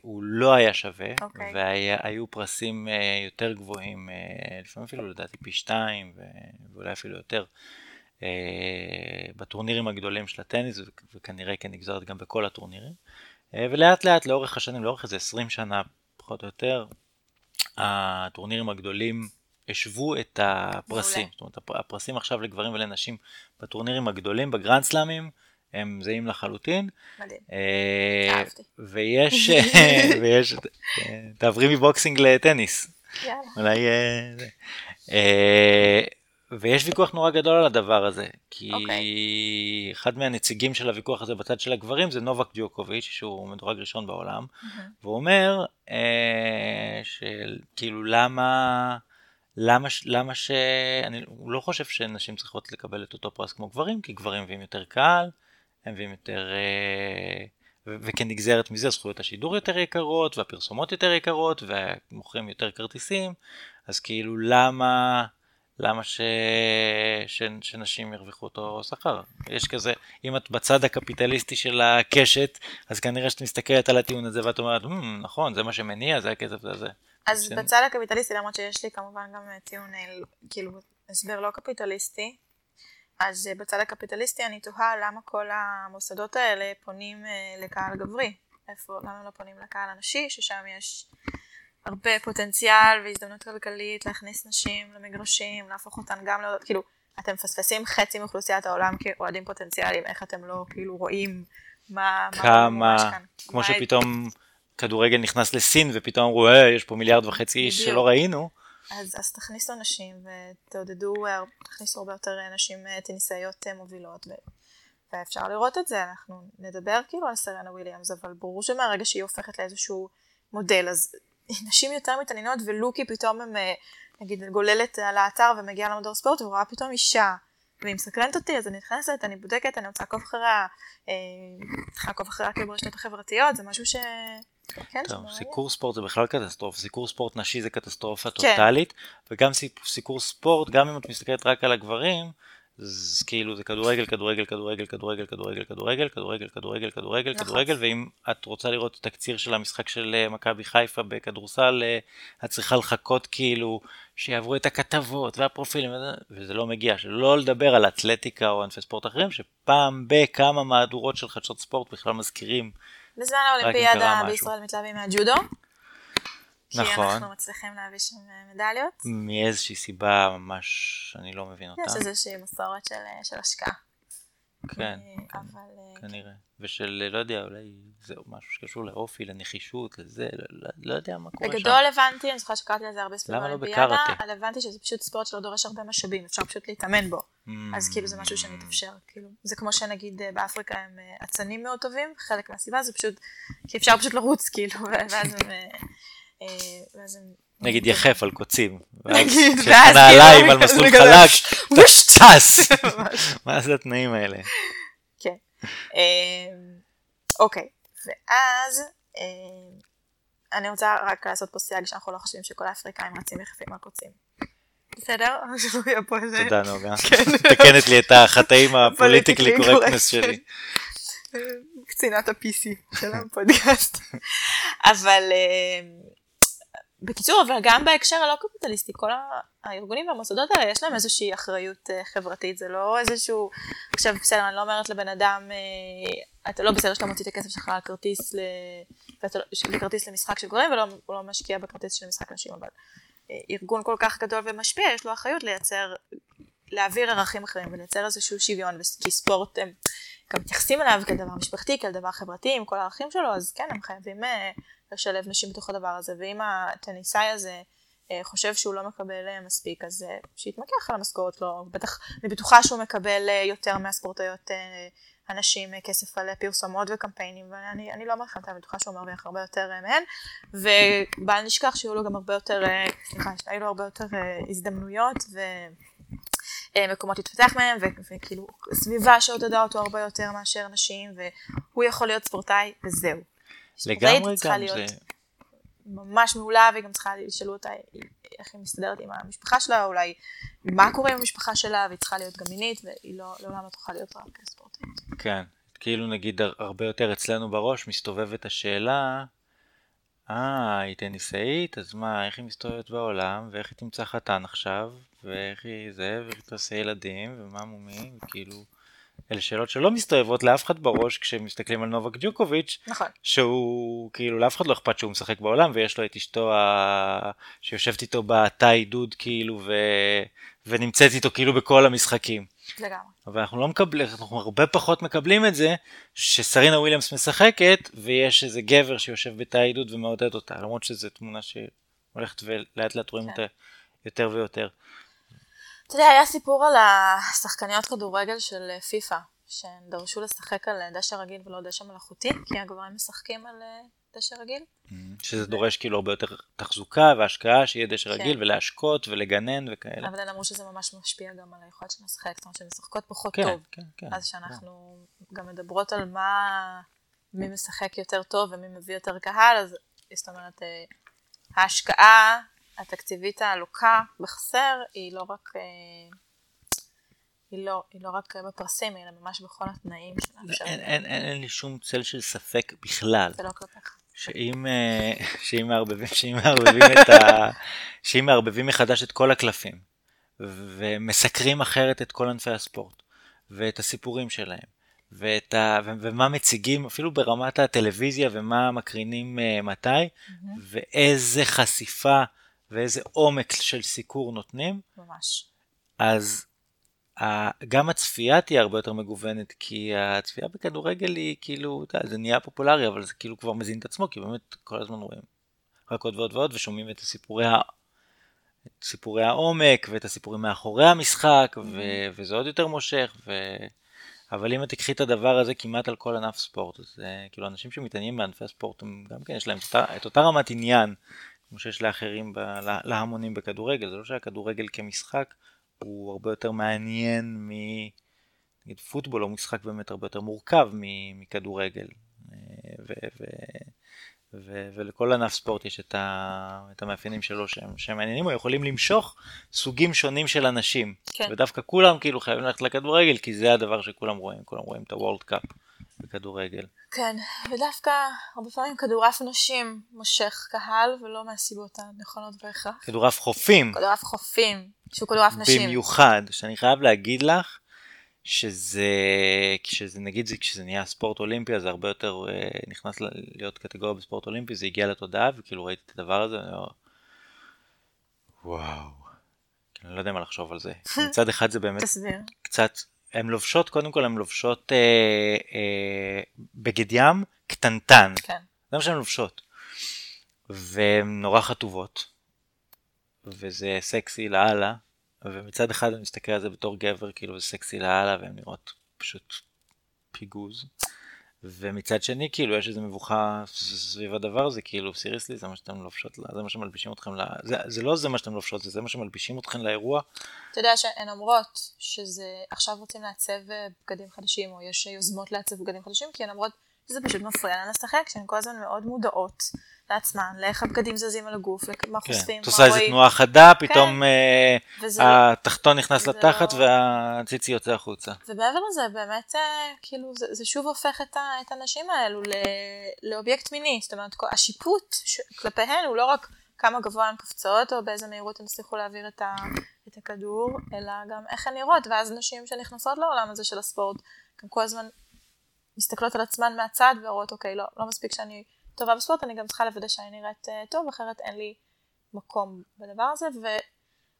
[SPEAKER 1] שהוא לא היה שווה,
[SPEAKER 2] אוקיי.
[SPEAKER 1] והיו פרסים אה, יותר גבוהים, אה, לפעמים אפילו לדעתי פי שתיים, ואולי אפילו יותר, בטורנירים הגדולים של הטניס, וכנראה כן נגזרת גם בכל הטורנירים. ולאט לאט לאורך השנים, לאורך איזה 20 שנה פחות או יותר, הטורנירים הגדולים השוו את הפרסים.
[SPEAKER 2] מעולה.
[SPEAKER 1] זאת אומרת, הפ- הפרסים עכשיו לגברים ולנשים בטורנירים הגדולים, בגרנד סלאמים, הם זהים לחלוטין.
[SPEAKER 2] מדהים.
[SPEAKER 1] אה,
[SPEAKER 2] אהבתי.
[SPEAKER 1] ויש, ויש, אה, תעברי מ boxing לטניס,
[SPEAKER 2] יאללה.
[SPEAKER 1] אולי, אה. אה, ויש ויכוח נורא גדול על הדבר הזה, כי okay.
[SPEAKER 2] אוקיי.
[SPEAKER 1] אחד מהנציגים של הוויכוח הזה בצד של הגברים זה נובק ג'וקוביץ', שהוא מדורג ראשון בעולם,
[SPEAKER 2] Mm-hmm.
[SPEAKER 1] והוא אומר אה, שכאילו למה, למה, למה ש... אני לא חושב שנשים צריכות לקבל את אותו פרס כמו גברים, כי גברים מביאים יותר קהל, הם מביאים יותר... אה, וכנגזרת מזה זכויות השידור יותר יקרות, והפרסומות יותר יקרות, ומוכרים יותר כרטיסים, אז כאילו למה... למה ש... ש... שנשים ירוויחו אותו שכר? יש כזה, אם את בצד הקפיטליסטי של הקשת, אז כנראה שאת מסתכלת על הטיעון הזה ואת אומרת, "מ, נכון, זה מה שמניע, זה הכסף הזה.
[SPEAKER 2] אז
[SPEAKER 1] שאני-
[SPEAKER 2] בצד הקפיטליסטי, למרות שיש לי כמובן גם אה, טיעון, אה, כאילו, הסבר לא קפיטליסטי, אז אה, בצד הקפיטליסטי אני תוהה למה כל המוסדות האלה פונים לקהל גברי. איפה, למה לא פונים לקהל הנשי, ששם יש הרבה פוטנציאל והזדמנות כלכלית להכניס נשים למגרשים, להפוך אותן גם ל... כאילו, אתם מפספסים חצי מאוכלוסיית העולם כאוהדים פוטנציאליים, איך אתם לא כאילו רואים מה... מה
[SPEAKER 1] כמה,
[SPEAKER 2] כאן.
[SPEAKER 1] כמו
[SPEAKER 2] מה-
[SPEAKER 1] שפתאום כדורגל נכנס לסין ופתאום אמרו, אה, יש פה מיליארד וחצי איש
[SPEAKER 2] בדיוק.
[SPEAKER 1] שלא ראינו.
[SPEAKER 2] אז, אז תכניסו נשים ותעודדו, אה, תכניסו הרבה יותר אה, נשים אה, טניסאיות מובילות ו, ואפשר לראות את זה, אנחנו נדבר כאילו על סרנה וויליאמס, אבל ברור שמהרגע שהיא הופכת לאיזשהו מודל, אז נשים יותר מתעניינות ולוקי פתאום הם, אה, נגיד גוללת על האתר ומגיעה למדור ספורט ורואה פתאום אישה. והיא מסקרנת אותי, אז אני נכנסת, אני בודקת, אני רוצה לעקוב אחריה, אה, צריכה לעקוב אחריה כאילו ברשתות החברתיות, זה משהו ש... כן,
[SPEAKER 1] טוב. סיקור ספורט זה בכלל קטסטרופה, סיקור ספורט נשי זה קטסטרופה
[SPEAKER 2] כן.
[SPEAKER 1] טוטאלית, וגם סיק- סיקור ספורט, גם אם את מסתכלת רק על הגברים, אז כאילו זה כדורגל, כדורגל, כדורגל, כדורגל, כדורגל, כדורגל, כדורגל, כדורגל, כדורגל,
[SPEAKER 2] נכון.
[SPEAKER 1] כדורגל, ואם את רוצה לראות תקציר של המשחק של אה, מכבי חיפה בכדורסל, אה, את צריכה לחכות כאילו שיעברו את הכתבות והפרופילים, וזה- לא מגיע, שלא לדבר על אתלטיקה או ענפי ספורט אחרים, שפעם בכמה מהדורות של חדשות ספורט בכלל מזכירים
[SPEAKER 2] בזמן האולימפיאדה. בישראל מתלהבים מהג'ודו. כי
[SPEAKER 1] נכון.
[SPEAKER 2] אנחנו מצליחים להביא שם אה, מדליות.
[SPEAKER 1] מאיזושהי סיבה ממש אני לא מבין אותה.
[SPEAKER 2] יש איזושהי מסורת של, אה, של השקעה.
[SPEAKER 1] כן,
[SPEAKER 2] אה,
[SPEAKER 1] כן,
[SPEAKER 2] אבל אה,
[SPEAKER 1] כנראה. ושל, לא יודע, אולי זה משהו שקשור לאופי, לנחישות, לזה, לא, לא, לא יודע מה קורה שם.
[SPEAKER 2] בגדול הבנתי, אני זוכרת שקראתי על זה הרבה סביב
[SPEAKER 1] למה לא
[SPEAKER 2] האולימפיאדה,
[SPEAKER 1] בקראטה?
[SPEAKER 2] אבל הבנתי שזה פשוט ספורט שלא דורש הרבה משאבים, אפשר פשוט להתאמן בו.
[SPEAKER 1] Mm,
[SPEAKER 2] אז כאילו זה משהו שמתאפשר, כאילו, זה כמו שנגיד באפריקה הם אצנים מאוד טובים, חלק מהסיבה זה פשוט, כי אפשר פשוט לרוץ, כאילו, ואז הם... אה, ואז הם...
[SPEAKER 1] נגיד יחף על קוצים.
[SPEAKER 2] נגיד, ואז
[SPEAKER 1] נעליים
[SPEAKER 2] כאילו,
[SPEAKER 1] על מסלול חלק!
[SPEAKER 2] ממש.
[SPEAKER 1] מה זה התנאים האלה?
[SPEAKER 2] כן. אמ, אוקיי, ואז אמ, אני רוצה רק לעשות פה סייג שאנחנו לא חושבים שכל האפריקאים רצים יחפים על קוצים. בסדר? שלא יהיה פה איזה...
[SPEAKER 1] תודה נוגה. מתקנת לי את החטאים ה
[SPEAKER 2] politically correctness.
[SPEAKER 1] שלי.
[SPEAKER 2] קצינת ה-PC של הפודקאסט. אבל אמ, בקיצור, אבל גם בהקשר הלא קפיטליסטי, כל הארגונים והמוסדות האלה יש להם איזושהי אחריות אה, חברתית, זה לא איזשהו, עכשיו בסדר, אני לא אומרת לבן אדם, אה, אתה לא בסדר שאתה מוציא את הכסף שלך על כרטיס, לא- לכרטיס למשחק של גברים, ולא לא משקיע בכרטיס של משחק נשים, אבל אה, ארגון כל כך גדול ומשפיע, יש לו אחריות לייצר, להעביר ערכים אחרים ולייצר איזשהו שוויון, כי ספורט הם גם מתייחסים אליו כדבר משפחתי, כאל דבר חברתי, עם כל הערכים שלו, אז כן, הם חייבים לשלב נשים בתוך הדבר הזה, ואם הטניסאי הזה אה, חושב שהוא לא מקבל אה, מספיק, אז אה, שיתמקח על המשכורת לו, בטח, אני בטוחה שהוא מקבל יותר מהספורטאיות הנשים כסף על פרסומות וקמפיינים, ואני אני לא לכם, אני בטוחה שהוא מרוויח הרבה יותר מהן, ובל נשכח שיהיו לו גם הרבה יותר, סליחה, היו לו הרבה יותר הזדמנויות, ו... מקומות להתפתח מהם, וכאילו סביבה שעודדה אותו הרבה יותר מאשר נשים, והוא יכול להיות ספורטאי, וזהו.
[SPEAKER 1] לגמרי גם זה.
[SPEAKER 2] ממש מעולה, והיא גם צריכה לשאלו אותה איך היא מסתדרת עם המשפחה שלה, אולי מה קורה עם המשפחה שלה, והיא צריכה להיות גם מינית, והיא לא, לעולם לא תוכל להיות רק ספורטאית.
[SPEAKER 1] כן, כאילו נגיד הר- הרבה יותר אצלנו בראש מסתובבת השאלה, אה, היא טניסאית, אז מה, איך היא מסתובבת בעולם, ואיך היא תמצא חתן עכשיו, ואיך היא זה, ואיך היא תעשה ילדים, ומה מומי, וכאילו, אלה שאלות שלא מסתובבות לאף אחד בראש כשמסתכלים על נובק ג'וקוביץ',
[SPEAKER 2] נכון.
[SPEAKER 1] שהוא כאילו לאף אחד לא אכפת שהוא משחק בעולם ויש לו את אשתו ה... שיושבת איתו בתא עידוד כאילו ו... ונמצאת איתו כאילו בכל המשחקים.
[SPEAKER 2] לגמרי.
[SPEAKER 1] אבל אנחנו לא מקבלים, אנחנו הרבה פחות מקבלים את זה שסרינה וויליאמס משחקת ויש איזה גבר שיושב בתא עידוד ומעודד אותה למרות שזו תמונה שהולכת ולאט לאט רואים
[SPEAKER 2] כן.
[SPEAKER 1] אותה יותר ויותר.
[SPEAKER 2] אתה יודע, היה סיפור על השחקניות כדורגל של אה, פיפא, שהן דרשו לשחק על אה, דשא רגיל ולא דשא מלאכותי, כי הגברים משחקים על אה, דשא רגיל.
[SPEAKER 1] שזה דורש כאילו הרבה יותר תחזוקה והשקעה, שיהיה דשא
[SPEAKER 2] כן.
[SPEAKER 1] רגיל ולהשקות ולגנן וכאלה.
[SPEAKER 2] אבל הן אמרו שזה ממש משפיע גם על היכולת שלהן לשחק, זאת אומרת שהן משחקות פחות
[SPEAKER 1] כן,
[SPEAKER 2] טוב.
[SPEAKER 1] כן, כן.
[SPEAKER 2] אז שאנחנו גם מדברות על מה, מי משחק יותר טוב ומי מביא יותר קהל, אז זאת אומרת, ההשקעה התקציבית הלוקה בחסר היא לא רק, אה, היא לא, היא לא רק בפרסים, אלא ממש בכל התנאים שמאפשרים.
[SPEAKER 1] אין, אין, אין, אין לי שום צל של ספק בכלל.
[SPEAKER 2] זה לא כלפיך.
[SPEAKER 1] שאם, אה, שאם מערבבים, שאם מערבבים את ה... שאם מערבבים מחדש את כל הקלפים, ומסקרים אחרת את כל ענפי הספורט, ואת הסיפורים שלהם, ואת ה... ו- ומה מציגים, אפילו ברמת הטלוויזיה, ומה מקרינים uh, מתי, ואיזה חשיפה ואיזה עומק של סיקור נותנים,
[SPEAKER 2] ממש.
[SPEAKER 1] אז גם הצפייה תהיה הרבה יותר מגוונת, כי הצפייה בכדורגל היא כאילו, אתה יודע, זה נהיה פופולרי, אבל זה כאילו כבר מזין את עצמו, כי באמת כל הזמן רואים רק עוד ועוד ועוד, ושומעים את סיפורי, ה... את סיפורי העומק, ואת הסיפורים מאחורי המשחק, ו... וזה עוד יותר מושך, ו... אבל אם את תקחי את הדבר הזה כמעט על כל ענף ספורט, אז אה, כאילו אנשים שמתעניינים בענפי הספורט, הם גם כן יש להם את אותה, את אותה רמת עניין, כמו שיש לאחרים, ב... לה- להמונים בכדורגל, זה לא שהכדורגל כמשחק הוא הרבה יותר מעניין מ... נגיד פוטבול הוא משחק באמת הרבה יותר מורכב מ- מכדורגל. ו- ו- ו- ולכל ענף ספורט יש את, ה- את המאפיינים שלו שהם, שהם מעניינים או יכולים למשוך סוגים שונים של אנשים.
[SPEAKER 2] כן.
[SPEAKER 1] ודווקא כולם כאילו חייבים ללכת לכדורגל כי זה הדבר שכולם רואים, כולם רואים את הוולד קאפ בכדורגל.
[SPEAKER 2] כן, ודווקא הרבה פעמים כדורעף נשים מושך קהל, ולא מהסיבות הנכונות בהכרח.
[SPEAKER 1] כדורעף חופים
[SPEAKER 2] כדורעף חופים, שהוא כדורעף נשים.
[SPEAKER 1] במיוחד, שאני חייב להגיד לך שזה, כשזה נגיד זה, כשזה נהיה ספורט אולימפי אז זה הרבה יותר אה, נכנס להיות קטגוריה בספורט אולימפי, זה הגיע לתודעה וכאילו ראיתי את הדבר הזה, ואני אומר, וואו, כאילו, אני לא יודע מה לחשוב על זה. מצד אחד זה באמת. קצת, הן לובשות, קודם כל הן לובשות אה, אה, בגד ים קטנטן,
[SPEAKER 2] כן.
[SPEAKER 1] זה מה שהן לובשות. והן נורא חטובות, וזה סקסי לאללה, ומצד אחד אני מסתכל על זה בתור גבר, כאילו זה סקסי לאללה, והן נראות פשוט פיגוז. ומצד שני, כאילו, יש איזו מבוכה סביב הדבר הזה, כאילו, סיריוסלי, זה מה שאתם לובשות, זה מה שמלבישים אתכם, ל... זה, זה לא זה מה שאתם לובשות, זה זה מה שמלבישים אתכם לאירוע.
[SPEAKER 2] אתה יודע שהן אומרות שזה עכשיו רוצים לעצב אה, בגדים חדשים, או יש יוזמות לעצב בגדים חדשים, כי הן אומרות שזה פשוט מפריע להן לשחק, שהן כל הזמן מאוד מודעות לעצמן, לאיך הבגדים זזים על הגוף, למה
[SPEAKER 1] כן,
[SPEAKER 2] חושפים,
[SPEAKER 1] את עושה איזה תנועה חדה, פתאום אה,
[SPEAKER 2] וזה-
[SPEAKER 1] התחתון נכנס לתחת
[SPEAKER 2] לא-
[SPEAKER 1] והציצי יוצא החוצה.
[SPEAKER 2] ומעבר לזה, באמת, אה, כאילו, זה, זה שוב הופך את, ה, את הנשים האלו ל, לאובייקט מיני. זאת אומרת, השיפוט ש, כלפיהן הוא לא רק כמה גבוה הן קופצות, או באיזה מהירות הן הצליחו להעביר את, ה, את הכדור, אלא גם איך הן נראות. ואז נשים שנכנסות לעולם הזה של הספורט, גם כל הזמן מסתכלות על עצמן מהצד ואומרות, אוקיי, לא, לא מספיק שאני טובה בספורט, אני גם צריכה לוודא שאני נראית אה, טוב, אחרת אין לי מקום בדבר הזה. ו...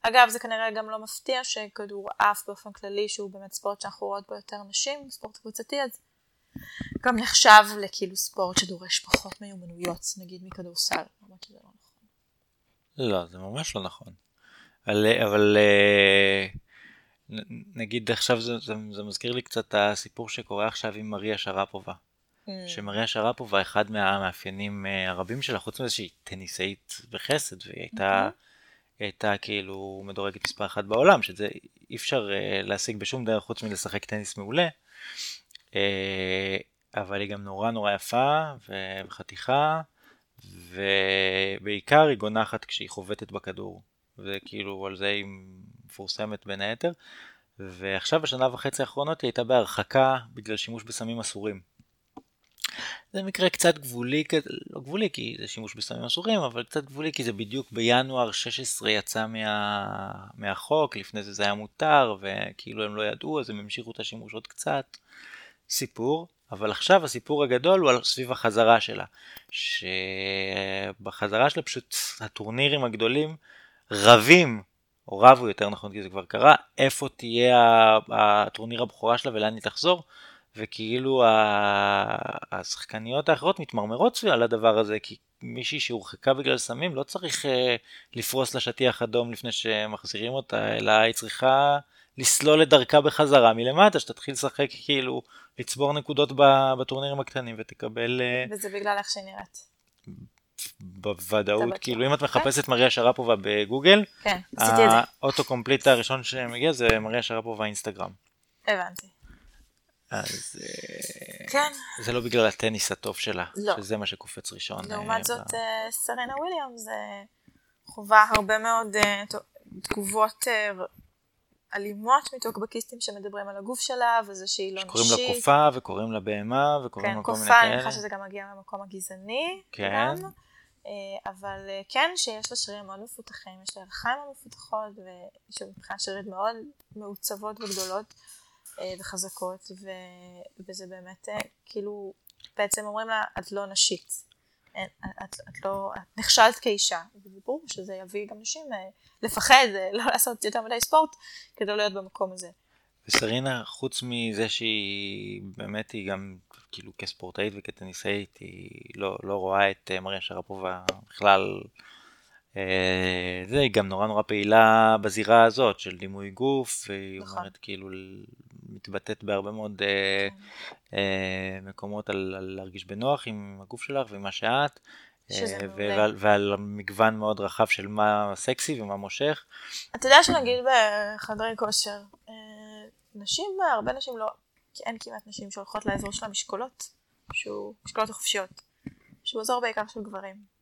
[SPEAKER 2] אגב, זה כנראה גם לא מפתיע שכדורעף באופן כללי, שהוא באמת ספורט שאנחנו רואות בו יותר נשים, ספורט קבוצתי, אז גם נחשב לכאילו ספורט שדורש פחות מיומנויות, נגיד מכדורסל, לא נכון.
[SPEAKER 1] לא, זה ממש לא נכון. אבל, אבל אה, נגיד עכשיו זה, זה, זה מזכיר לי קצת הסיפור שקורה עכשיו עם מריה שרפובה.
[SPEAKER 2] Mm.
[SPEAKER 1] שמריה שרפובה, אחד מהמאפיינים אה, הרבים שלה, חוץ מזה שהיא טניסאית בחסד, והיא הייתה, היא הייתה כאילו מדורגת מספר אחת בעולם, שזה אי אפשר אה, להשיג בשום דרך חוץ מלשחק טניס מעולה. אה, אבל היא גם נורא נורא יפה וחתיכה, ובעיקר היא גונחת כשהיא חובטת בכדור. וכאילו על זה היא מפורסמת בין היתר. ועכשיו בשנה וחצי האחרונות היא הייתה בהרחקה בגלל שימוש בסמים אסורים. זה מקרה קצת גבולי, לא גבולי כי זה שימוש בסמים אסורים, אבל קצת גבולי כי זה בדיוק בינואר 16 יצא מה... מהחוק, לפני זה זה היה מותר, וכאילו הם לא ידעו אז הם המשיכו את השימוש עוד קצת. סיפור, אבל עכשיו הסיפור הגדול הוא על סביב החזרה שלה. שבחזרה שלה פשוט הטורנירים הגדולים רבים, או רבו יותר נכון כי זה כבר קרה, איפה תהיה הטורניר הבכורה שלה ולאן היא תחזור. וכאילו השחקניות האחרות מתמרמרות על הדבר הזה, כי מישהי שהורחקה בגלל סמים לא צריך אה, לפרוס לה שטיח אדום לפני שמחזירים אותה, אלא היא צריכה לסלול את דרכה בחזרה מלמטה, שתתחיל לשחק כאילו, לצבור נקודות בטורנירים הקטנים ותקבל אה,
[SPEAKER 2] וזה בגלל איך שהיא נראית.
[SPEAKER 1] בוודאות. כאילו אם את מחפשת מריה שרפובה בגוגל,
[SPEAKER 2] כן, עשיתי את זה.
[SPEAKER 1] ה auto complete הראשון שמגיע זה מריה שרפובה אינסטגרם.
[SPEAKER 2] הבנתי.
[SPEAKER 1] אז אה,
[SPEAKER 2] כן.
[SPEAKER 1] זה לא בגלל הטניס הטוב שלה,
[SPEAKER 2] לא.
[SPEAKER 1] שזה מה שקופץ ראשון. אה,
[SPEAKER 2] לעומת זאת,
[SPEAKER 1] ב-
[SPEAKER 2] אה, וויליאמס אה, חווה הרבה מאוד תגובות אלימות מטוקבקיסטים שמדברים על הגוף שלה, וזה שהיא לא נשית.
[SPEAKER 1] שקוראים לה קופה וקוראים לה בהמה וקוראים
[SPEAKER 2] כן,
[SPEAKER 1] לה כל מיני
[SPEAKER 2] קופה, אני
[SPEAKER 1] כאלה.
[SPEAKER 2] מניחה שזה גם מגיע מהמקום הגזעני.
[SPEAKER 1] כן.
[SPEAKER 2] גם. אבל כן, שיש לה שרירים מאוד מפותחים, יש לה ירכיים מאוד מפותחות, ושמבחינת שרירים מאוד מעוצבות וגדולות וחזקות, ו... וזה באמת אה, כאילו, בעצם אומרים לה, את לא נשית. אין, את, את לא, את נכשלת כאישה, וברור שזה יביא גם נשים אה, לפחד, אה, לא לעשות יותר מדי ספורט, כדי לא להיות במקום הזה.
[SPEAKER 1] וסרינה, חוץ מזה שהיא באמת, היא גם כאילו כספורטאית וכטניסאית, היא לא, לא רואה את אה, מריה שרפובה בכלל. אה, זה, היא גם נורא נורא פעילה בזירה הזאת של דימוי גוף, והיא
[SPEAKER 2] נכון.
[SPEAKER 1] אומרת כאילו, מתבטאת בהרבה מאוד אה, מקומות על, על להרגיש בנוח עם הגוף שלך ועם מה שאת. ועל, ועל מגוון מאוד רחב של מה סקסי ומה מושך.
[SPEAKER 2] אתה יודע שנגיד בחדרי כושר, נשים, הרבה נשים לא, כי אין כמעט נשים שהולכות לאזור של המשקולות, שהוא, משקולות החופשיות, שהוא אזור בעיקר של גברים.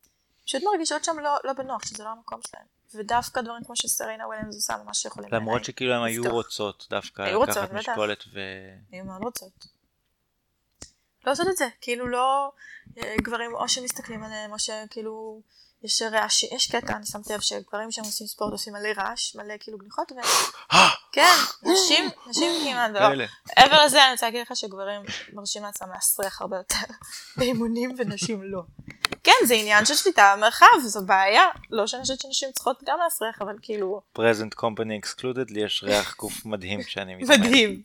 [SPEAKER 2] פשוט מרגישות שם לא, לא בנוח, שזה לא המקום שלהם. ודווקא דברים כמו שסרינה וויליאמס עושה, ממש יכולים
[SPEAKER 1] למרות שכאילו הם היו. רוצות דווקא
[SPEAKER 2] היו
[SPEAKER 1] לקחת. משקולת ו...
[SPEAKER 2] היו מאוד רוצות. לא עושות את זה, כאילו לא אה, גברים או שמסתכלים עליהם או שכאילו יש רעש, יש קטע, אני שמתי לב שגברים שהם עושים ספורט עושים מלא רעש, מלא כאילו גניחות, ו... כן, נשים, נשים כמעט, ולא.
[SPEAKER 1] כאלה.
[SPEAKER 2] מעבר לזה אני רוצה להגיד לך שגברים מרשים לעצמם להסריח הרבה יותר באימונים ונשים לא. כן, זה עניין של שליטה במרחב, זו בעיה. לא שאני חושבת שנשים צריכות גם להסריח, אבל כאילו,
[SPEAKER 1] present company excluded, לי יש ריח גוף מדהים כשאני מתאמן.
[SPEAKER 2] מדהים.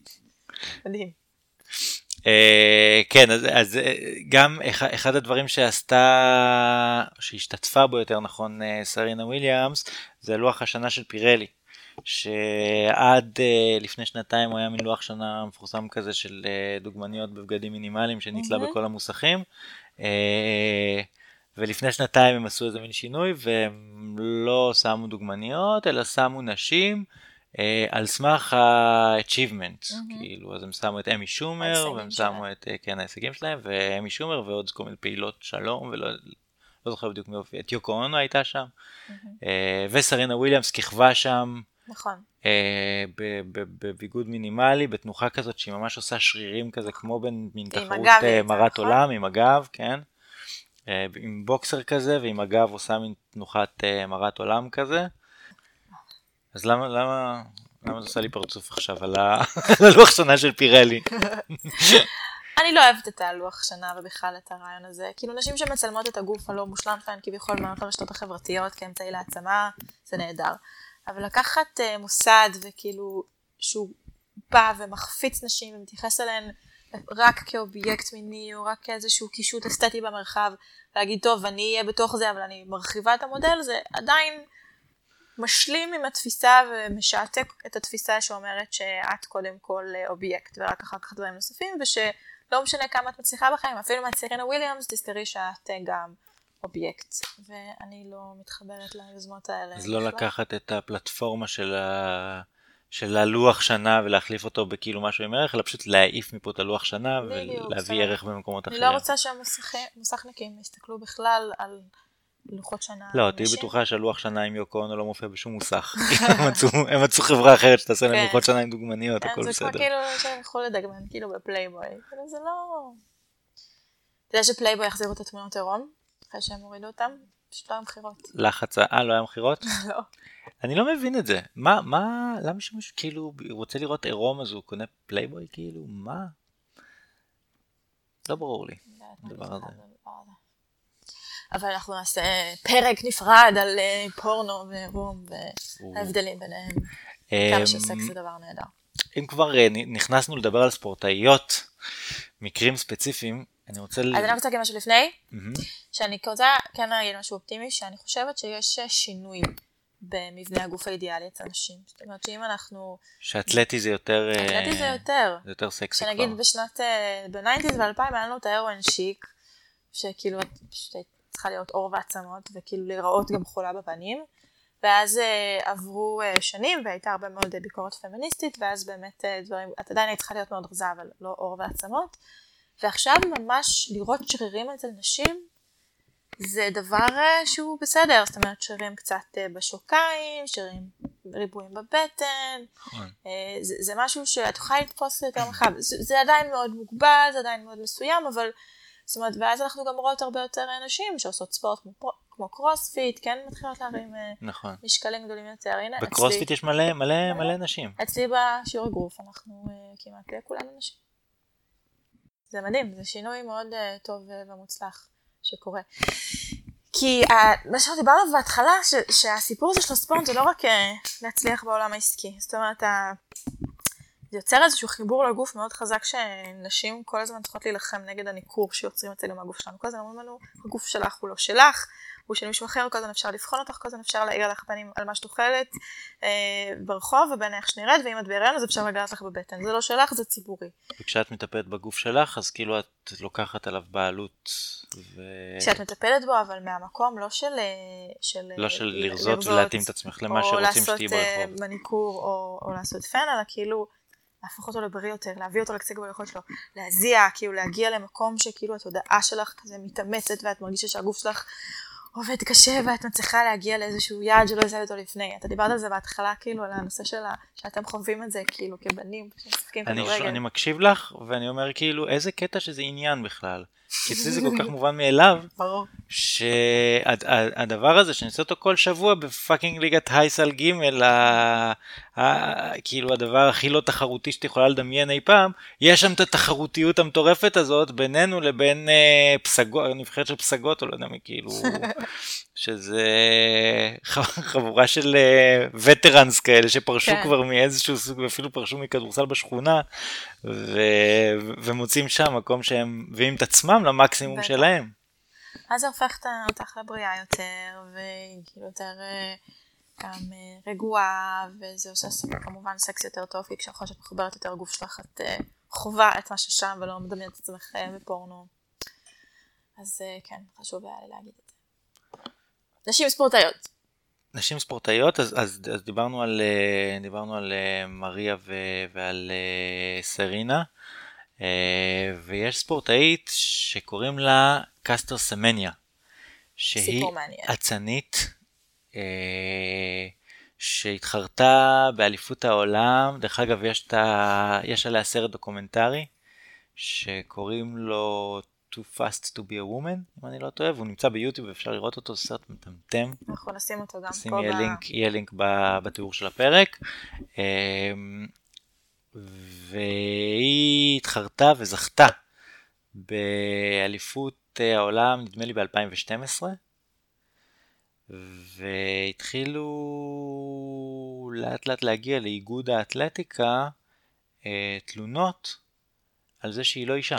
[SPEAKER 2] מדהים.
[SPEAKER 1] אה, כן, אז, אז אה, גם אחד, הדברים שעשתה, שהשתתפה בו יותר נכון אה, סרינה וויליאמס, זה לוח השנה של פירלי. שעד uh, לפני שנתיים הוא היה מין לוח שנה מפורסם כזה של uh, דוגמניות בבגדים מינימליים שנתלה
[SPEAKER 2] מהמם.
[SPEAKER 1] בכל המוסכים. Uh, ולפני שנתיים הם עשו איזה מין שינוי והם לא שמו דוגמניות אלא שמו נשים על סמך ה-achievement,
[SPEAKER 2] מהמם.
[SPEAKER 1] כאילו אז הם שמו את אמי שומר והם. שמו את uh, כן ההישגים שלהם ואמי שומר ועוד כל מיני פעילות שלום ולא לא זוכר בדיוק מי הופיע, את יוקו אונו הייתה שם אה, וסרינה וויליאמס כיכבה שם
[SPEAKER 2] נכון.
[SPEAKER 1] אה, בביגוד מינימלי, בתנוחה כזאת שהיא ממש עושה שרירים כזה, כמו בין מין
[SPEAKER 2] עם
[SPEAKER 1] תחרות אה, מרת
[SPEAKER 2] נכון?
[SPEAKER 1] עולם, עם הגב, כן. אה, עם בוקסר כזה, ועם הגב עושה מין תנוחת אה, מרת עולם כזה. אז למה, למה, למה את עושה לי פרצוף עכשיו על הלוח שנה של פירלי?
[SPEAKER 2] אני לא אוהבת את הלוח שנה ובכלל את הרעיון הזה. כאילו נשים שמצלמות את הגוף הלא מושלם שלהן כביכול מעלות הרשתות החברתיות כאמצעי להעצמה, זה נהדר. אבל לקחת uh, מוסד וכאילו שהוא בא ומחפיץ נשים ומתייחס אליהן רק כאובייקט מיני או רק כאיזשהו קישוט אסתטי במרחב, להגיד טוב אני אהיה בתוך זה אבל אני מרחיבה את המודל, זה עדיין משלים עם התפיסה ומשעתק את התפיסה שאומרת שאת קודם כל אה, אובייקט ורק אחר כך דברים נוספים ושלא משנה כמה את מצליחה בחיים אפילו מהצעירינה וויליאמס תזכרי שאת אה, גם אובייקט ואני לא מתחברת ליוזמות האלה.
[SPEAKER 1] אז לא
[SPEAKER 2] בכלל.
[SPEAKER 1] לקחת את הפלטפורמה של ה... של הלוח שנה ולהחליף אותו בכאילו משהו עם ערך, אלא פשוט להעיף מפה את הלוח שנה ולהביא. ערך במקומות
[SPEAKER 2] אני
[SPEAKER 1] אחרים.
[SPEAKER 2] לא רוצה שהמוסכניקים יסתכלו בכלל על לוחות שנה.
[SPEAKER 1] לא, תהיי. בטוחה שהלוח שנה עם יוקו אונו לא מופיע בשום מוסך. הם מצאו- חברה אחרת שתעשה להם
[SPEAKER 2] כן.
[SPEAKER 1] לוחות שנה עם דוגמניות,
[SPEAKER 2] כן,
[SPEAKER 1] הכל
[SPEAKER 2] זה כמו
[SPEAKER 1] בסדר.
[SPEAKER 2] כאילו שהם ילכו לדגמן, כאילו בפלייבוי. זה לא... אתה יודע שפלייבוי יחזירו את התמונות עירום? אחרי שהם הורידו אותם? פשוט לא היו מכירות.
[SPEAKER 1] לחץ, אה, לא היה מכירות?
[SPEAKER 2] לא.
[SPEAKER 1] אני לא מבין את זה. מה, מה, למה שמישהו כאילו רוצה לראות עירום אז הוא קונה פלייבוי כאילו? מה? לא ברור לי. הדבר הזה.
[SPEAKER 2] אבל אנחנו נעשה פרק נפרד על אה, פורנו ועירום וההבדלים ביניהם. כמה
[SPEAKER 1] אמ,
[SPEAKER 2] שסקס זה דבר נהדר.
[SPEAKER 1] אם כבר אה, נכנסנו לדבר על ספורטאיות, מקרים ספציפיים, אני רוצה...
[SPEAKER 2] אז אני רוצה להגיד משהו לפני. שאני רוצה כן להגיד משהו אופטימי, שאני חושבת שיש אה, שינוי במבנה הגוף האידיאלי אצל נשים. זאת אומרת שאם אנחנו...
[SPEAKER 1] שאתלטי זה יותר... אה,
[SPEAKER 2] אתלטי זה יותר.
[SPEAKER 1] זה יותר סקסי כבר.
[SPEAKER 2] שנגיד בשנת, אה, בניינטיז ואלפיים היה לנו את ה heroin chic, שכאילו את פשוט היית צריכה להיות עור ועצמות, וכאילו להיראות גם חולה בפנים. ואז אה, עברו אה, שנים והייתה הרבה מאוד אה, ביקורת פמיניסטית, ואז באמת אה, דברים, את עדיין היית צריכה להיות מאוד רזה, אבל לא עור ועצמות. ועכשיו ממש לראות שרירים אצל נשים, זה דבר אה, שהוא בסדר, זאת אומרת שרירים קצת אה, בשוקיים, שרירים ריבועים בבטן. אה, זה, זה משהו שאת יכולה לתפוס יותר רחב. זה, זה עדיין מאוד מוגבל, זה עדיין מאוד מסוים, אבל זאת אומרת, ואז אנחנו גם רואות הרבה יותר נשים שעושות ספורט כמו, כמו קרוספיט, כן מתחילות להרים אה,
[SPEAKER 1] נכון.
[SPEAKER 2] משקלים גדולים יותר. הנה,
[SPEAKER 1] בקרוספיט יש מלא מלא
[SPEAKER 2] מלא.
[SPEAKER 1] נשים.
[SPEAKER 2] אצלי בשיעור אגרוף אנחנו אה, כמעט כולנו נשים. זה מדהים, זה שינוי מאוד אה, טוב אה, ומוצלח שקורה. כי ה- מה שדיברנו בהתחלה, ש- שהסיפור הזה של הספורט זה לא רק אה, להצליח בעולם העסקי. זאת אומרת, ה- זה יוצר איזשהו חיבור לגוף מאוד חזק שנשים כל הזמן צריכות להילחם נגד הניכור שיוצרים אצלנו מהגוף שלנו. כל הזמן אומרים לנו, הגוף שלך הוא לא שלך, הוא של מישהו אחר, כל הזמן אפשר לבחון אותך, כל הזמן אפשר להעיר לך פנים על מה שאת אוכלת אה, ברחוב ובין איך שנראית, ואם את בהיריון אז אפשר לגעת לך בבטן. זה לא שלך, זה ציבורי.
[SPEAKER 1] וכשאת מטפלת בגוף שלך, אז כאילו את לוקחת עליו בעלות. ו...
[SPEAKER 2] כשאת מטפלת בו, אבל מהמקום לא של... אה, של
[SPEAKER 1] לא
[SPEAKER 2] אה,
[SPEAKER 1] של לרזות ולהתאים את עצמך למה שרוצים שתהיי
[SPEAKER 2] או לעשות
[SPEAKER 1] ברחוב.
[SPEAKER 2] אה, מניקור או, או לעשות פן, אלא כאילו להפוך אותו לבריא יותר, להביא אותו לקצה ביכולת שלו, להזיע, כאילו להגיע למקום שכאילו התודעה שלך כזה מתאמצת ואת מרגישה שהגוף שלך עובד קשה ואת מצליחה להגיע לאיזשהו יעד שלא הזלת אותו לפני. אתה דיברת על זה בהתחלה, כאילו, על הנושא של ה... שאתם חווים את זה, כאילו, כבנים שמשחקים
[SPEAKER 1] אני,
[SPEAKER 2] כדורגל.
[SPEAKER 1] אני מקשיב לך, ואני אומר כאילו, איזה קטע שזה עניין בכלל. כי אצלי זה כל כך מובן מאליו,
[SPEAKER 2] ברור.
[SPEAKER 1] שהדבר הזה שאני עושה אותו כל שבוע בפאקינג ליגת הייסל ג' כאילו הדבר הכי לא תחרותי שאת יכולה לדמיין אי פעם, יש שם את התחרותיות המטורפת הזאת בינינו לבין אה, פסגות, נבחרת של פסגות או לא יודע מי כאילו, שזה חבורה של וטרנס כאלה שפרשו
[SPEAKER 2] כן.
[SPEAKER 1] כבר מאיזשהו סוג ואפילו פרשו מכדורסל בשכונה ו... ומוצאים שם מקום שהם מביאים את עצמם למקסימום. שלהם.
[SPEAKER 2] אז זה הופך אותך לבריאה יותר, וכאילו יותר אה, גם אה, רגועה, וזה עושה כמובן סקס יותר טוב, כי כשאחרי שאת מחוברת יותר לגוף שלך, את אה, חווה את מה ששם ולא מדמיינת את עצמך אה, בפורנו. אז כן, חשוב היה לי להגיד את זה. נשים ספורטאיות.
[SPEAKER 1] נשים ספורטאיות, אז, אז, אז דיברנו על, דיברנו על מריה ו, ועל סרינה, ויש ספורטאית שקוראים לה קסטר סמניה, שהיא. אצנית, שהתחרתה באליפות העולם, דרך אגב יש, ה, יש עליה סרט דוקומנטרי, שקוראים לו Too Fast to be a Woman, אם אני לא טועה, והוא נמצא ביוטיוב ואפשר לראות אותו, סרט מטמטם.
[SPEAKER 2] אנחנו נשים אותו גם
[SPEAKER 1] שים
[SPEAKER 2] פה
[SPEAKER 1] יהיה
[SPEAKER 2] ב...
[SPEAKER 1] לינק, יהיה לינק בתיאור של הפרק. אמ, והיא התחרתה וזכתה באליפות אה, העולם, נדמה לי ב-2012, והתחילו לאט לאט להגיע לאיגוד האתלטיקה אה, תלונות על זה שהיא לא אישה.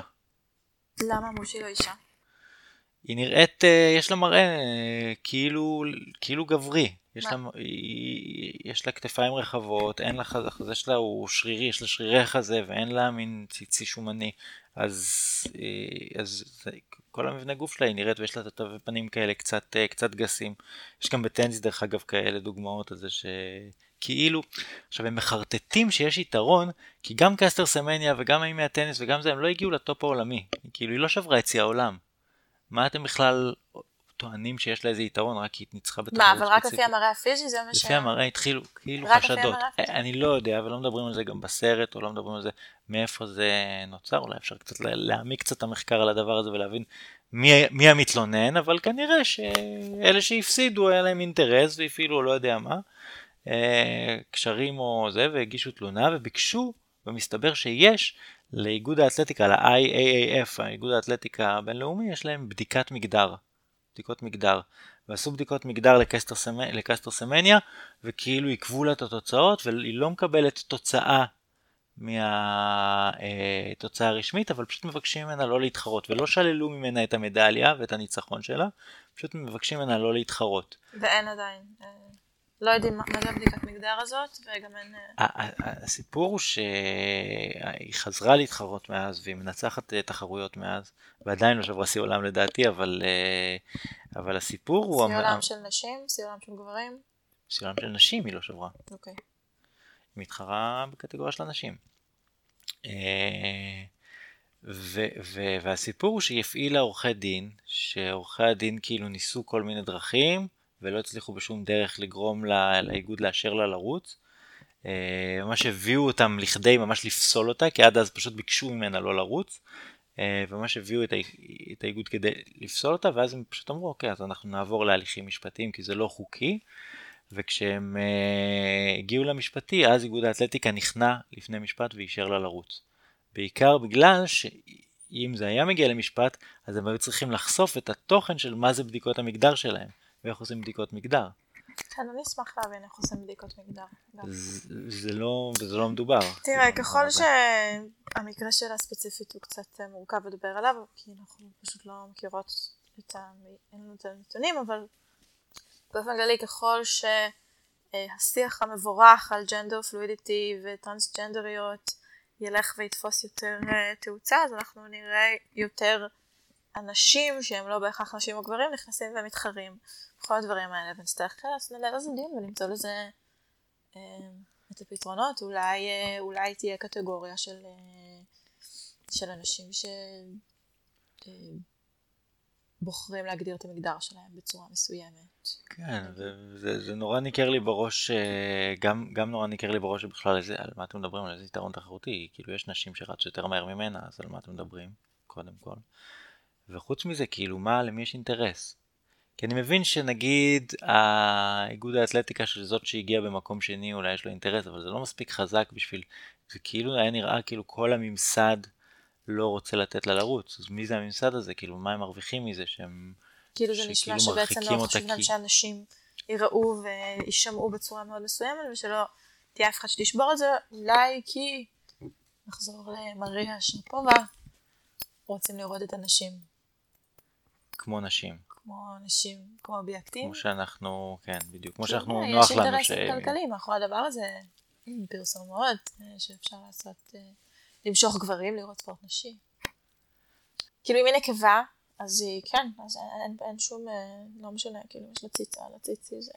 [SPEAKER 2] למה אמרו שהיא לא אישה?
[SPEAKER 1] היא נראית, אה, יש לה מראה אה, כאילו, כאילו גברי. יש
[SPEAKER 2] מה?
[SPEAKER 1] לה, היא, יש לה כתפיים רחבות, אין לה חזה, החזה שלה הוא שרירי, יש לה שרירי חזה ואין לה מין ציצי שומני. אז, אה, אז כל המבנה גוף שלה היא נראית ויש לה את התווי פנים כאלה קצת, אה, קצת גסים. יש גם בטניס דרך אגב כאלה דוגמאות על זה שכאילו, עכשיו הם מחרטטים שיש יתרון, כי גם קסטר סמניה וגם האם מהטניס וגם זה הם לא הגיעו לטופ העולמי. כאילו היא לא שברה את שיא העולם. מה אתם בכלל טוענים שיש לה איזה יתרון רק כי היא ניצחה בתחרות
[SPEAKER 2] מה, אבל רק לפי
[SPEAKER 1] ספציפית?
[SPEAKER 2] המראה הפיזי זה מה ש...
[SPEAKER 1] לפי המראה התחילו כאילו חשדות.
[SPEAKER 2] הפיזי.
[SPEAKER 1] אני לא יודע ולא מדברים על זה גם בסרט או לא מדברים על זה מאיפה זה נוצר אולי אפשר קצת לה- להעמיק קצת את המחקר על הדבר הזה ולהבין מי, מי המתלונן אבל כנראה שאלה שהפסידו היה להם אינטרס והפעילו לא יודע מה אה, קשרים או זה והגישו תלונה וביקשו ומסתבר שיש לאיגוד האתלטיקה, ל-IAAF, האיגוד האתלטיקה הבינלאומי, יש להם בדיקת מגדר, בדיקות מגדר. ועשו בדיקות מגדר לקסטר, סמ... לקסטר סמניה, וכאילו עיכבו לה את התוצאות, והיא לא מקבלת תוצאה מהתוצאה הרשמית, אבל פשוט מבקשים ממנה לא להתחרות, ולא שללו ממנה את המדליה ואת הניצחון שלה, פשוט מבקשים ממנה לא להתחרות.
[SPEAKER 2] ואין עדיין. לא יודעים מה זה הבדיקת מגדר הזאת, וגם אין... אה,
[SPEAKER 1] הסיפור הוא שהיא חזרה להתחרות מאז, והיא מנצחת אה, תחרויות מאז, ועדיין לא שברה שיא עולם לדעתי, אבל, אה, אבל הסיפור הוא...
[SPEAKER 2] שיא עולם של נשים, שיא עולם של גברים.
[SPEAKER 1] שיא עולם של נשים היא לא שברה.
[SPEAKER 2] אוקיי.
[SPEAKER 1] היא מתחרה בקטגוריה של הנשים. ו- ו- והסיפור הוא שהיא הפעילה עורכי דין, שעורכי הדין כאילו ניסו כל מיני דרכים, ולא הצליחו בשום דרך לגרום לה- לאיגוד לאשר לה לרוץ. אה, ממש הביאו אותם לכדי ממש לפסול אותה, כי עד אז פשוט ביקשו ממנה לא לרוץ. אה, וממש הביאו את, את האיגוד כדי לפסול אותה, ואז הם פשוט אמרו, אוקיי, אז אנחנו נעבור להליכים משפטיים, כי זה לא חוקי. וכשהם uh, הגיעו למשפטי, אז איגוד האתלטיקה נכנע לפני משפט ואישר לה לרוץ. בעיקר בגלל שאם זה היה מגיע למשפט, אז הם היו צריכים לחשוף את התוכן של מה זה בדיקות המגדר שלהם, ואיך עושים בדיקות מגדר.
[SPEAKER 2] כן, אני אשמח להבין איך עושים בדיקות מגדר.
[SPEAKER 1] זה, זה, לא, זה לא מדובר.
[SPEAKER 2] תראה, ככל. שהמקרה שלה ספציפית הוא קצת אה, מורכב לדבר עליו, כי אנחנו פשוט לא מכירות את ה... אין לנו את הנתונים, אבל באופן כללי ככל שהשיח המבורך על ג'נדר פלואידיטי וטרנסג'נדריות ילך ויתפוס יותר אה, תאוצה, אז אנחנו נראה יותר אנשים שהם לא בהכרח נשים או גברים נכנסים ומתחרים בכל הדברים האלה, ונצטרך לעשות על זה דיון ולמצוא לזה אה, את הפתרונות, אולי, אה, אולי תהיה קטגוריה של, אה, של אנשים שבוחרים להגדיר את המגדר שלהם בצורה מסוימת.
[SPEAKER 1] כן, זה, זה, זה נורא ניכר לי בראש, גם, גם נורא ניכר לי בראש שבכלל איזה, על מה אתם מדברים, על איזה יתרון תחרותי, כאילו יש נשים שרצו יותר מהר ממנה, אז על מה אתם מדברים, קודם כל. וחוץ מזה, כאילו, מה, למי יש אינטרס? כי אני מבין שנגיד האיגוד האתלטיקה של זאת שהגיעה במקום שני, אולי יש לו אינטרס, אבל זה לא מספיק חזק בשביל, זה כאילו היה נראה כאילו כל הממסד לא רוצה לתת לה לרוץ, אז מי זה הממסד הזה? כאילו, מה הם מרוויחים מזה שהם...
[SPEAKER 2] כאילו זה נשמע שבעצם לא להם
[SPEAKER 1] כי-
[SPEAKER 2] שאנשים יראו ויישמעו בצורה מאוד מסוימת ושלא תהיה אף אחד שתשבור את זה, אולי כי נחזור למריה שרפובה, רוצים לראות את הנשים
[SPEAKER 1] כמו נשים.
[SPEAKER 2] כמו נשים, כמו אובייקטים.
[SPEAKER 1] כמו שאנחנו, כן, בדיוק, כמו
[SPEAKER 2] כי,
[SPEAKER 1] שאנחנו, נוח לנו ש...
[SPEAKER 2] יש אינטרסים כלכליים מאחורי הדבר הזה, פרסומות אה, שאפשר לעשות, אה, למשוך גברים לראות ספורט נשי. כאילו אם היא נקבה, אז היא, כן, אז אין, אין, שום, אה, לא משנה, כאילו יש לה ציצה, לציצי זה...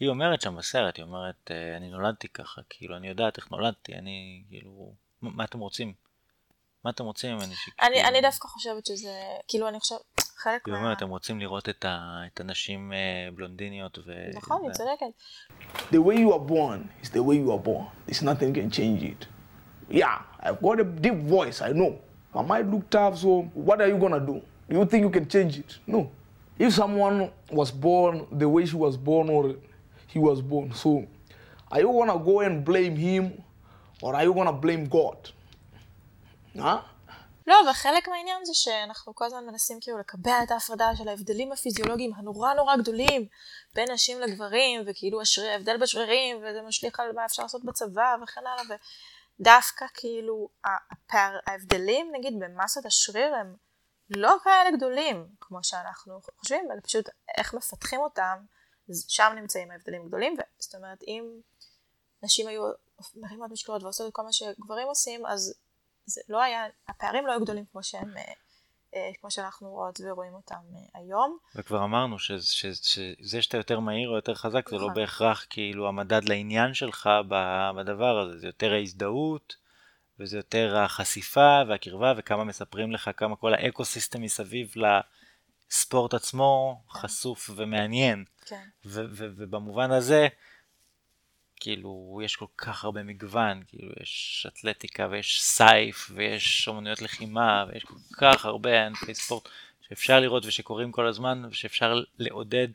[SPEAKER 1] היא אומרת שם בסרט, היא אומרת, אני נולדתי ככה, כאילו, אני יודעת איך נולדתי, אני, כאילו, מה מה אתם רוצים? מה אתם רוצים ממני? שכאילו-
[SPEAKER 2] אני, אני דווקא חושבת שזה, כאילו אני חושבת, חלק
[SPEAKER 1] היא
[SPEAKER 2] מה...
[SPEAKER 1] אומרת, אתם רוצים לראות את, ה, את הנשים אה, בלונדיניות ו...
[SPEAKER 2] נכון, היא
[SPEAKER 1] ו-
[SPEAKER 2] צודקת.
[SPEAKER 4] The way you are born is the way you are born. There's nothing can change it. Yeah, I've got a deep voice, I know. My mind look tough, so what are you gonna do? Do you think you can change it? No. If someone was born the way she was born or he was born, so are you gonna go and blame him or are you gonna blame God? Huh?
[SPEAKER 2] לא, אבל חלק מהעניין זה שאנחנו כל הזמן מנסים כאילו לקבע את ההפרדה של ההבדלים הפיזיולוגיים הנורא נורא גדולים בין נשים לגברים, וכאילו השריר, ההבדל בשרירים, וזה משליך על מה אפשר לעשות בצבא וכן הלאה, ודווקא כאילו הפער, ההבדלים נגיד במסת השריר הם לא כאלה גדולים כמו שאנחנו חושבים, אלא פשוט איך מפתחים אותם, שם נמצאים ההבדלים הגדולים, זאת אומרת אם נשים היו מרימות משקלות ועושות את כל מה שגברים עושים, אז זה לא היה, הפערים לא היו גדולים כמו שהם, אה, אה, כמו שאנחנו רואות ורואים אותם אה, היום.
[SPEAKER 1] וכבר אמרנו שזה, שזה, שזה שאתה יותר מהיר או יותר חזק, זה לא
[SPEAKER 2] נכון.
[SPEAKER 1] בהכרח כאילו המדד לעניין שלך בדבר הזה, זה יותר ההזדהות, וזה יותר החשיפה והקרבה, וכמה מספרים לך, כמה כל האקו סיסטם מסביב לספורט עצמו חשוף ומעניין.
[SPEAKER 2] כן.
[SPEAKER 1] ובמובן הזה, כאילו, יש כל כך הרבה מגוון, כאילו, יש אתלטיקה ויש סייף ויש אומנויות לחימה ויש כל כך הרבה ענפי ספורט שאפשר לראות ושקורים כל הזמן ושאפשר לעודד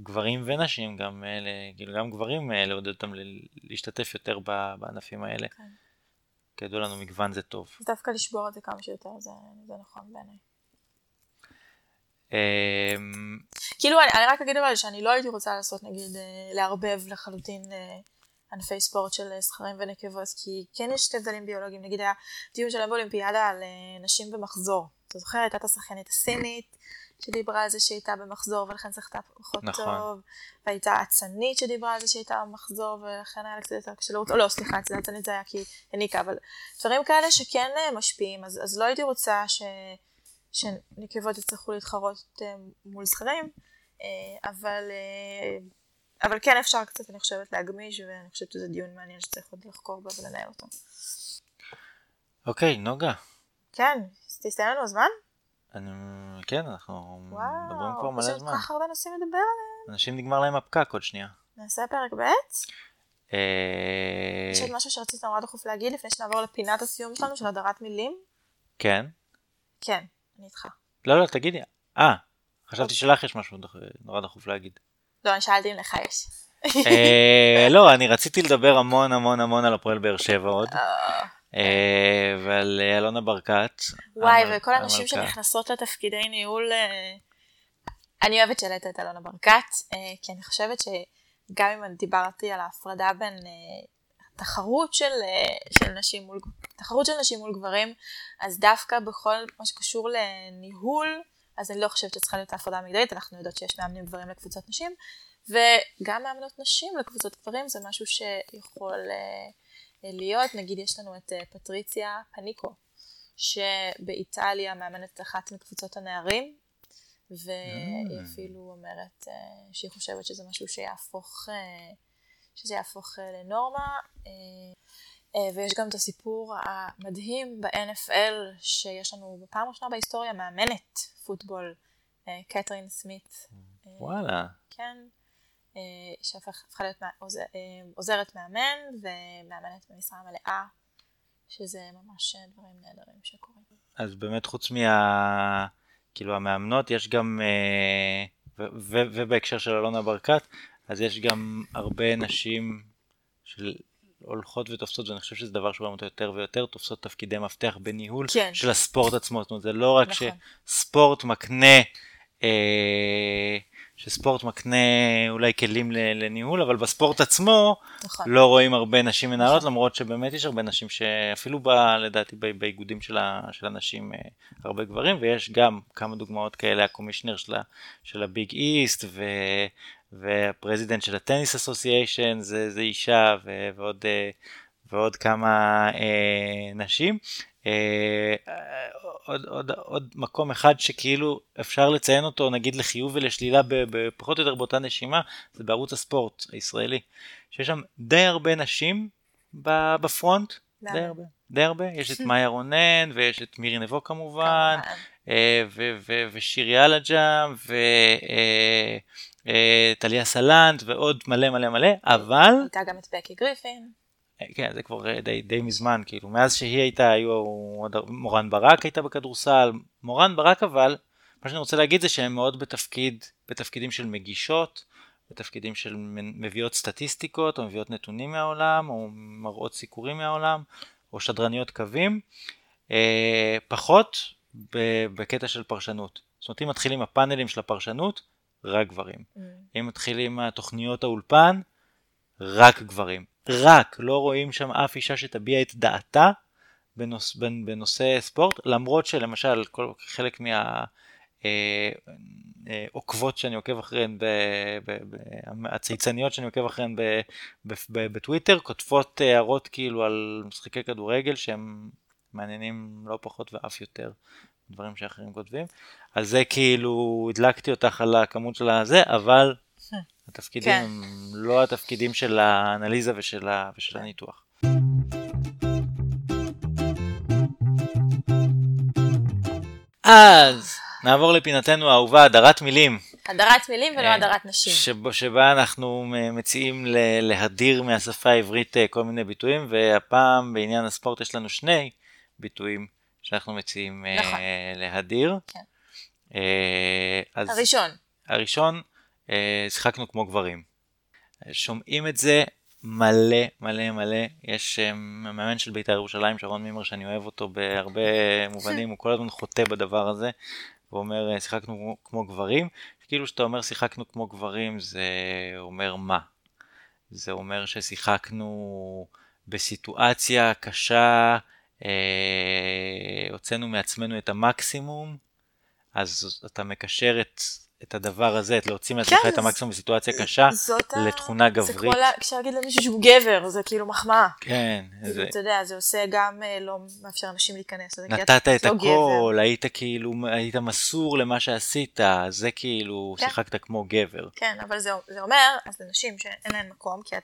[SPEAKER 1] גברים ונשים, גם, ל- כאילו, גם גברים אה, לעודד אותם להשתתף יותר בענפים האלה.
[SPEAKER 2] כן.
[SPEAKER 1] כידוע לנו מגוון זה טוב.
[SPEAKER 2] דווקא לשבור את זה כמה שיותר, זה, זה נכון בעיניי.
[SPEAKER 1] אמ,
[SPEAKER 2] כאילו, אני, אני רק אגיד אבל שאני לא הייתי רוצה לעשות, נגיד, אה, לערבב לחלוטין אה, ענפי ספורט של אה, זכרים ונקבות, כי כן יש שתי הבדלים ביולוגיים, נגיד היה דיון שלהם באולימפיאדה על נשים במחזור. אתה זוכר, הייתה את השחיינית הסינית, שדיברה על זה שהייתה במחזור ולכן זכתה פחות
[SPEAKER 1] נכון.
[SPEAKER 2] טוב, והייתה אצנית שדיברה על זה שהייתה במחזור ולכן היה לה קצת יותר קשה לרוץ, או לא, סליחה, אצל אצנית זה היה כי הניקה, אבל דברים כאלה שכן משפיעים, אז, אז לא הייתי רוצה ש, שנקבות יצטרכו להתחרות אה, מול זכרים, אה, אבל, אה, אבל כן אפשר קצת, אני חושבת, להגמיש, ואני חושבת שזה דיון מעניין שצריך עוד לחקור בו ולנהל אותו.
[SPEAKER 1] אוקיי, נוגה.
[SPEAKER 2] כן, תסתיים לנו הזמן?
[SPEAKER 1] אני... כן, אנחנו מדברים כבר
[SPEAKER 2] וואו,
[SPEAKER 1] מלא
[SPEAKER 2] יש עוד
[SPEAKER 1] זמן.
[SPEAKER 2] כל כך הרבה נושאים לדבר עליהם.
[SPEAKER 1] אנשים נגמר להם הפקק עוד שנייה.
[SPEAKER 2] נעשה פרק ב'? יש עוד משהו שרצית נורא דחוף להגיד לפני שנעבור לפינת הסיום שלנו של הדרת מילים?
[SPEAKER 1] כן.
[SPEAKER 2] כן, אני איתך.
[SPEAKER 1] לא, לא, תגידי. אה, חשבתי שלך יש משהו נורא דחוף להגיד.
[SPEAKER 2] לא, אני שאלתי אם לך יש.
[SPEAKER 1] אה, לא, אני רציתי לדבר המון המון המון על הפועל באר שבע עוד.
[SPEAKER 2] אה,
[SPEAKER 1] אה, ועל אלונה ברקת.
[SPEAKER 2] וואי, וכל הנשים. שנכנסות לתפקידי ניהול... אני אוהבת שהעלית את אלונה ברקת, כי אני חושבת שגם אם דיברתי על ההפרדה בין אה, תחרות של, אה, של נשים מול, תחרות של נשים מול גברים, אז דווקא בכל מה שקשור לניהול, אז אני לא חושבת שצריכה להיות ההפרדה המגדרית, אנחנו יודעות שיש מאמנים גברים לקבוצות נשים, וגם מאמנות נשים לקבוצות גברים זה משהו שיכול אה, להיות, נגיד יש לנו את אה, פטריציה פניקו, שבאיטליה מאמנת אחת מקבוצות הנערים, והיא. אפילו אומרת אה, שהיא חושבת שזה משהו שיהפוך, אה, שזה יהפוך אה, לנורמה. אה, אה, ויש גם את הסיפור המדהים ב-NFL, שיש לנו בפעם ראשונה בהיסטוריה מאמנת פוטבול, קתרין סמית.
[SPEAKER 1] וואלה.
[SPEAKER 2] כן, שהפכה להיות עוזרת מאמן ומאמנת במשרה מלאה, שזה ממש דברים נהדרים שקורים.
[SPEAKER 1] אז באמת חוץ מה... כאילו המאמנות, יש גם, ובהקשר של אלונה ברקת, אז יש גם הרבה נשים של הולכות ותופסות, ואני חושב שזה דבר אותו יותר ויותר, תופסות תפקידי מפתח בניהול
[SPEAKER 2] כן.
[SPEAKER 1] של הספורט עצמו. זאת אומרת, זה לא רק
[SPEAKER 2] נכון.
[SPEAKER 1] שספורט מקנה, אה, שספורט מקנה אולי כלים לניהול, אבל בספורט עצמו,
[SPEAKER 2] נכון.
[SPEAKER 1] לא רואים הרבה נשים מנהלות, למרות שבאמת יש הרבה נשים שאפילו ב, לדעתי באיגודים של, ה, של הנשים אה, הרבה גברים, ויש גם כמה דוגמאות כאלה, הקומישנר של, ה- של הביג איסט, ו, והפרזידנט של הטניס אסוסיישן זה, זה אישה, ו, ועוד, אה, ועוד כמה אה, נשים. אה, עוד, עוד, עוד מקום אחד שכאילו אפשר לציין אותו נגיד לחיוב ולשלילה בפחות או יותר באותה נשימה זה בערוץ הספורט הישראלי. שיש שם די הרבה נשים בפרונט. די? הרבה. די הרבה. יש את מאיה רונן ויש את מירי נבו כמובן אה, ושירי אלג'ם וטליה סלנט ועוד מלא מלא מלא אבל
[SPEAKER 2] הייתה גם את בקי גריפין.
[SPEAKER 1] כן, זה כבר אה, די, די מזמן, כאילו, מאז שהיא הייתה, היו מורן ברק הייתה בכדורסל, מורן ברק אבל, מה שאני רוצה להגיד זה שהם מאוד בתפקיד, בתפקידים של מגישות, בתפקידים של מביאות סטטיסטיקות, או מביאות נתונים מהעולם, או מראות סיקורים מהעולם, או שדרניות קווים, אה, פחות בקטע של פרשנות. זאת אומרת, אם מתחילים הפאנלים של הפרשנות, רק גברים.
[SPEAKER 2] Mm.
[SPEAKER 1] אם מתחילים התוכניות האולפן, רק גברים. רק, לא רואים שם אף אישה שתביע את דעתה בנוס, בנ- בנושא ספורט, למרות שלמשל כל, חלק מה... אה, אה, עוקבות שאני עוקב אחריהן, הצייצניות שאני עוקב אחריהן בטוויטר, כותבות הערות כאילו על משחקי כדורגל שהם מעניינים לא פחות ואף יותר דברים שאחרים כותבים. אז זה כאילו הדלקתי אותך על הכמות של הזה, אבל התפקידים
[SPEAKER 2] כן.
[SPEAKER 1] הם לא התפקידים של האנליזה ושל, ה, ושל הניתוח. אז נעבור לפינתנו האהובה, הדרת מילים.
[SPEAKER 2] הדרת מילים ולא
[SPEAKER 1] אה,
[SPEAKER 2] הדרת נשים.
[SPEAKER 1] שבו, שבה אנחנו מציעים ל- להדיר מהשפה העברית אה, כל מיני ביטויים, והפעם בעניין הספורט יש לנו שני ביטויים שאנחנו מציעים אה,
[SPEAKER 2] נכון.
[SPEAKER 1] להדיר.
[SPEAKER 2] כן.
[SPEAKER 1] אה, אז
[SPEAKER 2] הראשון.
[SPEAKER 1] הראשון, אה, שיחקנו כמו גברים. שומעים את זה מלא מלא מלא. יש מאמן של בית"ר ירושלים, שרון מימר, שאני אוהב אותו בהרבה מובנים, הוא כל הזמן חוטא בדבר הזה. הוא אומר, אה, שיחקנו כמו, גברים. כאילו שאתה אומר שיחקנו כמו גברים, זה אומר מה? זה אומר ששיחקנו בסיטואציה קשה, הוצאנו מעצמנו את המקסימום, אז אתה מקשר את, את הדבר הזה, את להוציא מעצמך
[SPEAKER 2] כן,
[SPEAKER 1] את המקסימום בסיטואציה קשה, לתכונה
[SPEAKER 2] זה
[SPEAKER 1] גברית.
[SPEAKER 2] כמו לה- אפשר להגיד למישהו שהוא גבר, זה כאילו מחמאה.
[SPEAKER 1] כן,
[SPEAKER 2] כאילו,
[SPEAKER 1] זה,
[SPEAKER 2] אתה יודע, זה עושה גם אה, לא מאפשר אנשים להיכנס.
[SPEAKER 1] נתת את
[SPEAKER 2] לא
[SPEAKER 1] הכל, היית כאילו, היית מסור למה שעשית, זה כאילו,
[SPEAKER 2] כן.
[SPEAKER 1] שיחקת כמו גבר.
[SPEAKER 2] כן, אבל זה, זה אומר, אז לנשים שאין להן מקום, כי את,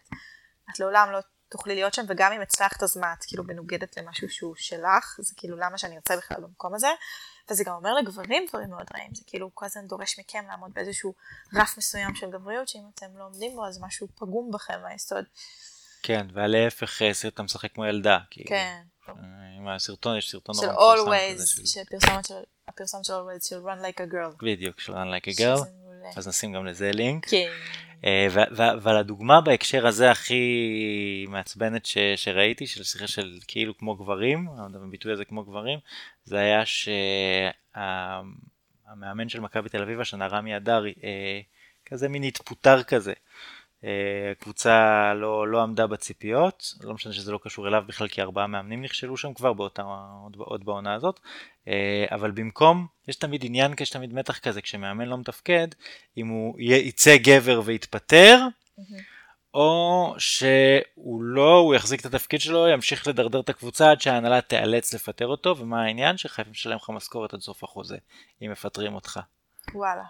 [SPEAKER 2] את לעולם לא תוכלי להיות שם, וגם אם הצלחת אז מה, את כאילו מנוגדת למשהו שהוא שלך, זה כאילו למה שאני ארצה בכלל במקום הזה, וזה גם אומר לגברים דברים מאוד רעים, זה כאילו כל הזמן דורש מכם לעמוד באיזשהו רף מסוים של גבריות, שאם אתם לא עומדים בו אז משהו פגום בכם מהיסוד.
[SPEAKER 1] כן, והלהפך, אה, אתה משחק כמו ילדה. כאילו.
[SPEAKER 2] כן.
[SPEAKER 1] אה, עם הסרטון, יש סרטון נורא מפורסם כזה
[SPEAKER 2] always,
[SPEAKER 1] של-
[SPEAKER 2] של, הפרסומת של always של run like a girl.
[SPEAKER 1] בדיוק, של run like a girl. אז נשים גם לזה לינק.
[SPEAKER 2] כן.
[SPEAKER 1] אה, ו- ו- אבל הדוגמה בהקשר הזה הכי מעצבנת ש- שראיתי, של שיחה של כאילו כמו גברים, הביטוי הזה כמו גברים, זה היה שהמאמן של מכבי תל אביב השנה, רמי אדרי, אה, כזה מין התפוטר כזה. אה, הקבוצה לא, לא עמדה בציפיות, לא משנה שזה לא קשור אליו בכלל, כי ארבעה מאמנים נכשלו שם כבר באותה, עוד, עוד בעונה הזאת, אה, אבל במקום, יש תמיד עניין, יש תמיד מתח כזה, כשמאמן לא מתפקד, אם הוא יצא גבר ויתפטר, או שהוא לא, הוא יחזיק את התפקיד שלו, ימשיך לדרדר את הקבוצה עד שההנהלה תיאלץ לפטר אותו, ומה העניין? שחייבים לשלם לך משכורת עד סוף החוזה, אם מפטרים אותך.
[SPEAKER 2] וואלה.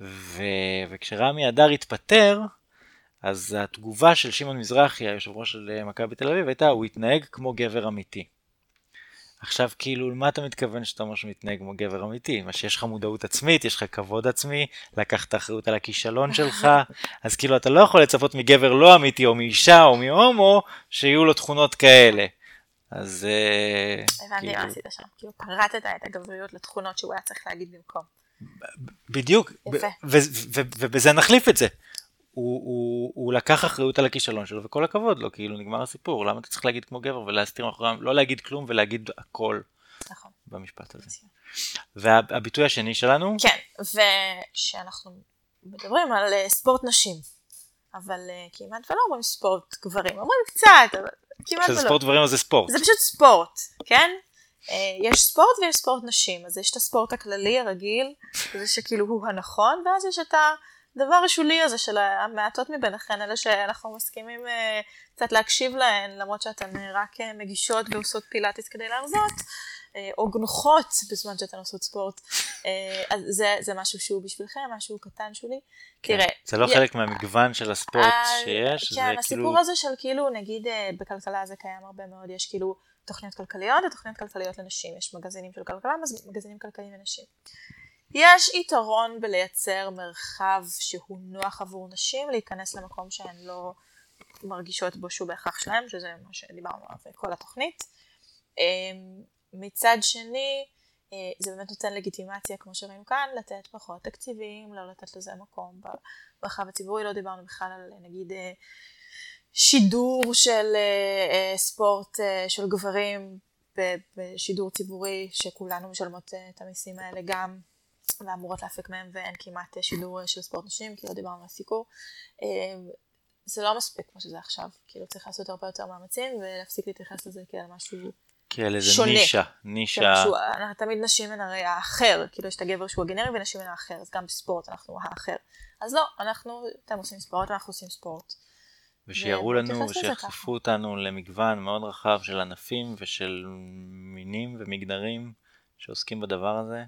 [SPEAKER 1] ו... וכשרמי אדר התפטר, אז התגובה של שמעון מזרחי, היושב ראש של אה, מכבי תל אביב, הייתה, הוא התנהג כמו גבר אמיתי. עכשיו, כאילו, למה אתה מתכוון שאתה אומר מתנהג כמו גבר אמיתי? מה שיש לך מודעות עצמית, יש לך כבוד עצמי, לקחת אחריות על הכישלון שלך, אז כאילו, אתה לא יכול לצפות מגבר לא אמיתי, או מאישה, או מהומו, שיהיו לו תכונות כאלה. אז אה,
[SPEAKER 2] הבנתי מה עשית שם. כאילו פרטת את הגבריות לתכונות שהוא היה צריך להגיד במקום.
[SPEAKER 1] בדיוק, ובזה נחליף את זה. הוא, הוא, הוא לקח אחריות על הכישלון שלו, וכל הכבוד לו, כאילו נגמר הסיפור, למה אתה צריך להגיד כמו גבר ולהסתיר מאחוריו, לא להגיד כלום ולהגיד הכל
[SPEAKER 2] נכון.
[SPEAKER 1] במשפט הזה. והביטוי השני שלנו,
[SPEAKER 2] כן, ושאנחנו מדברים על אה, ספורט נשים, אבל אה, כמעט ולא אומרים ספורט גברים, אומרים קצת, אבל כמעט ולא.
[SPEAKER 1] ספורט דברים אז זה ספורט.
[SPEAKER 2] זה פשוט ספורט, כן? אה, יש ספורט ויש ספורט נשים, אז יש את הספורט הכללי הרגיל, זה שכאילו הוא הנכון, ואז יש את הדבר השולי הזה של המעטות מביניכן, אלה שאנחנו מסכימים אה, קצת להקשיב להן, למרות שאתן אה, רק אה, מגישות ועושות פילאטיס כדי להרזות, או גנוחות בזמן שאתן עושות ספורט. אז זה, זה משהו שהוא בשבילכם, משהו קטן שולי.
[SPEAKER 1] כן.
[SPEAKER 2] תראה,
[SPEAKER 1] זה לא
[SPEAKER 2] י-
[SPEAKER 1] חלק מהמגוון של הספורט שיש, זה
[SPEAKER 2] כן, הסיפור
[SPEAKER 1] כאילו,
[SPEAKER 2] הזה של כאילו, נגיד בכלכלה זה קיים הרבה מאוד, יש כאילו תוכניות כלכליות ותוכניות כלכליות לנשים, יש מגזינים של כלכלה, מגזינים כלכליים לנשים. יש יתרון בלייצר מרחב שהוא נוח עבור נשים להיכנס למקום שהן לא מרגישות בו שהוא בהכרח שלהם, שזה מה שדיברנו עליו כל התוכנית. אה, מצד שני, אה, זה באמת נותן לגיטימציה, כמו שראינו כאן, לתת פחות תקציבים, לא לתת לזה מקום במרחב הציבורי, לא דיברנו בכלל על נגיד אה, שידור של אה, אה, ספורט אה, של גברים בשידור ציבורי, שכולנו משלמות אה, את המיסים האלה גם, ואמורות להפיק מהם, ואין כמעט אה, שידור אה, של ספורט נשים, כי לא דיברנו על סיקור. אה, זה לא מספיק כמו שזה עכשיו, כאילו צריך לעשות הרבה יותר מאמצים ולהפסיק להתייחס לזה כאל משהו
[SPEAKER 1] כאל איזה
[SPEAKER 2] שונה.
[SPEAKER 1] נישה,
[SPEAKER 2] כן,
[SPEAKER 1] נישה,
[SPEAKER 2] שהוא, תמיד נשים הן הרי האחר, כאילו יש את הגבר שהוא הגנרי ונשים הן האחר, אז גם בספורט אנחנו האחר. אז לא, אנחנו, אתם עושים ספורט ואנחנו עושים ספורט.
[SPEAKER 1] ושיראו לנו ושיחשפו אותנו למגוון מאוד רחב של ענפים ושל מינים ומגדרים שעוסקים בדבר הזה,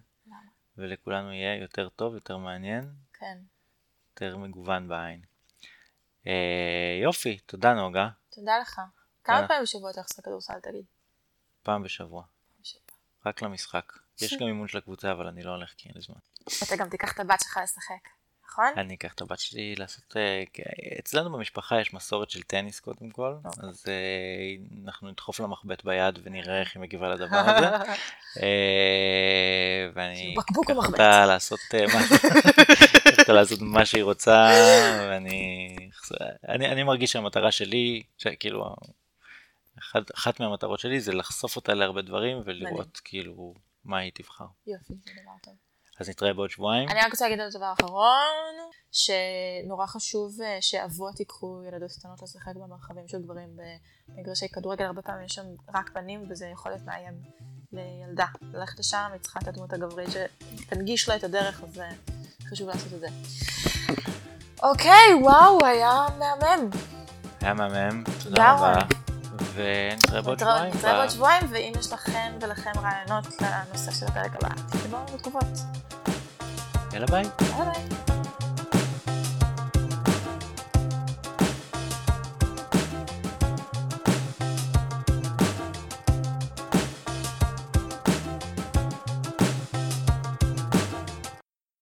[SPEAKER 1] ולכולנו יהיה יותר טוב, יותר מעניין,
[SPEAKER 2] כן.
[SPEAKER 1] יותר מגוון בעין. אה, יופי, תודה נוגה,
[SPEAKER 2] תודה לך. כמה. פעמים בשבוע אתה עושה כדורסל, תגיד?
[SPEAKER 1] פעם בשבוע,
[SPEAKER 2] בשבוע.
[SPEAKER 1] רק למשחק. יש גם אימון של הקבוצה אבל אני לא הולך כי אין לי זמן.
[SPEAKER 2] אתה גם תיקח את הבת שלך לשחק, נכון?
[SPEAKER 1] אני אקח את הבת שלי לעשות, אה, אצלנו במשפחה יש מסורת של טניס קודם כל, אז אה, אנחנו נדחוף לה מחבט ביד ונראה איך היא מגיבה לדבר הזה. אה, ואני אקח? אותה לעשות אותה לעשות מה שהיא רוצה, ואני אני, אני מרגיש שהמטרה שלי, שכאילו, אחת, אחת מהמטרות שלי זה לחשוף אותה להרבה דברים ולראות. כאילו מה היא תבחר.
[SPEAKER 2] יופי, זה דבר טוב.
[SPEAKER 1] אז נתראה בעוד שבועיים.
[SPEAKER 2] אני רק רוצה להגיד עוד דבר אחרון, שנורא חשוב אה, שאבות ייקחו ילדות קטנות לשחק במרחבים של גברים במגרשי כדורגל, הרבה פעמים יש שם רק בנים וזה יכול להיות מאיים לילדה. ללכת לשם, היא צריכה את הדמות הגברית שתנגיש לה את הדרך, אז אה, חשוב לעשות את זה. אוקיי, וואו, היה מהמם.
[SPEAKER 1] היה מהמם, תודה. רבה. ונתראה בעוד שבועיים.
[SPEAKER 2] נתראה בעוד שבועיים, ואם יש לכם ולכם רעיונות לנושא של הפרק הבא, לנו בתגובות.
[SPEAKER 1] יאללה ביי.
[SPEAKER 2] ביי ביי.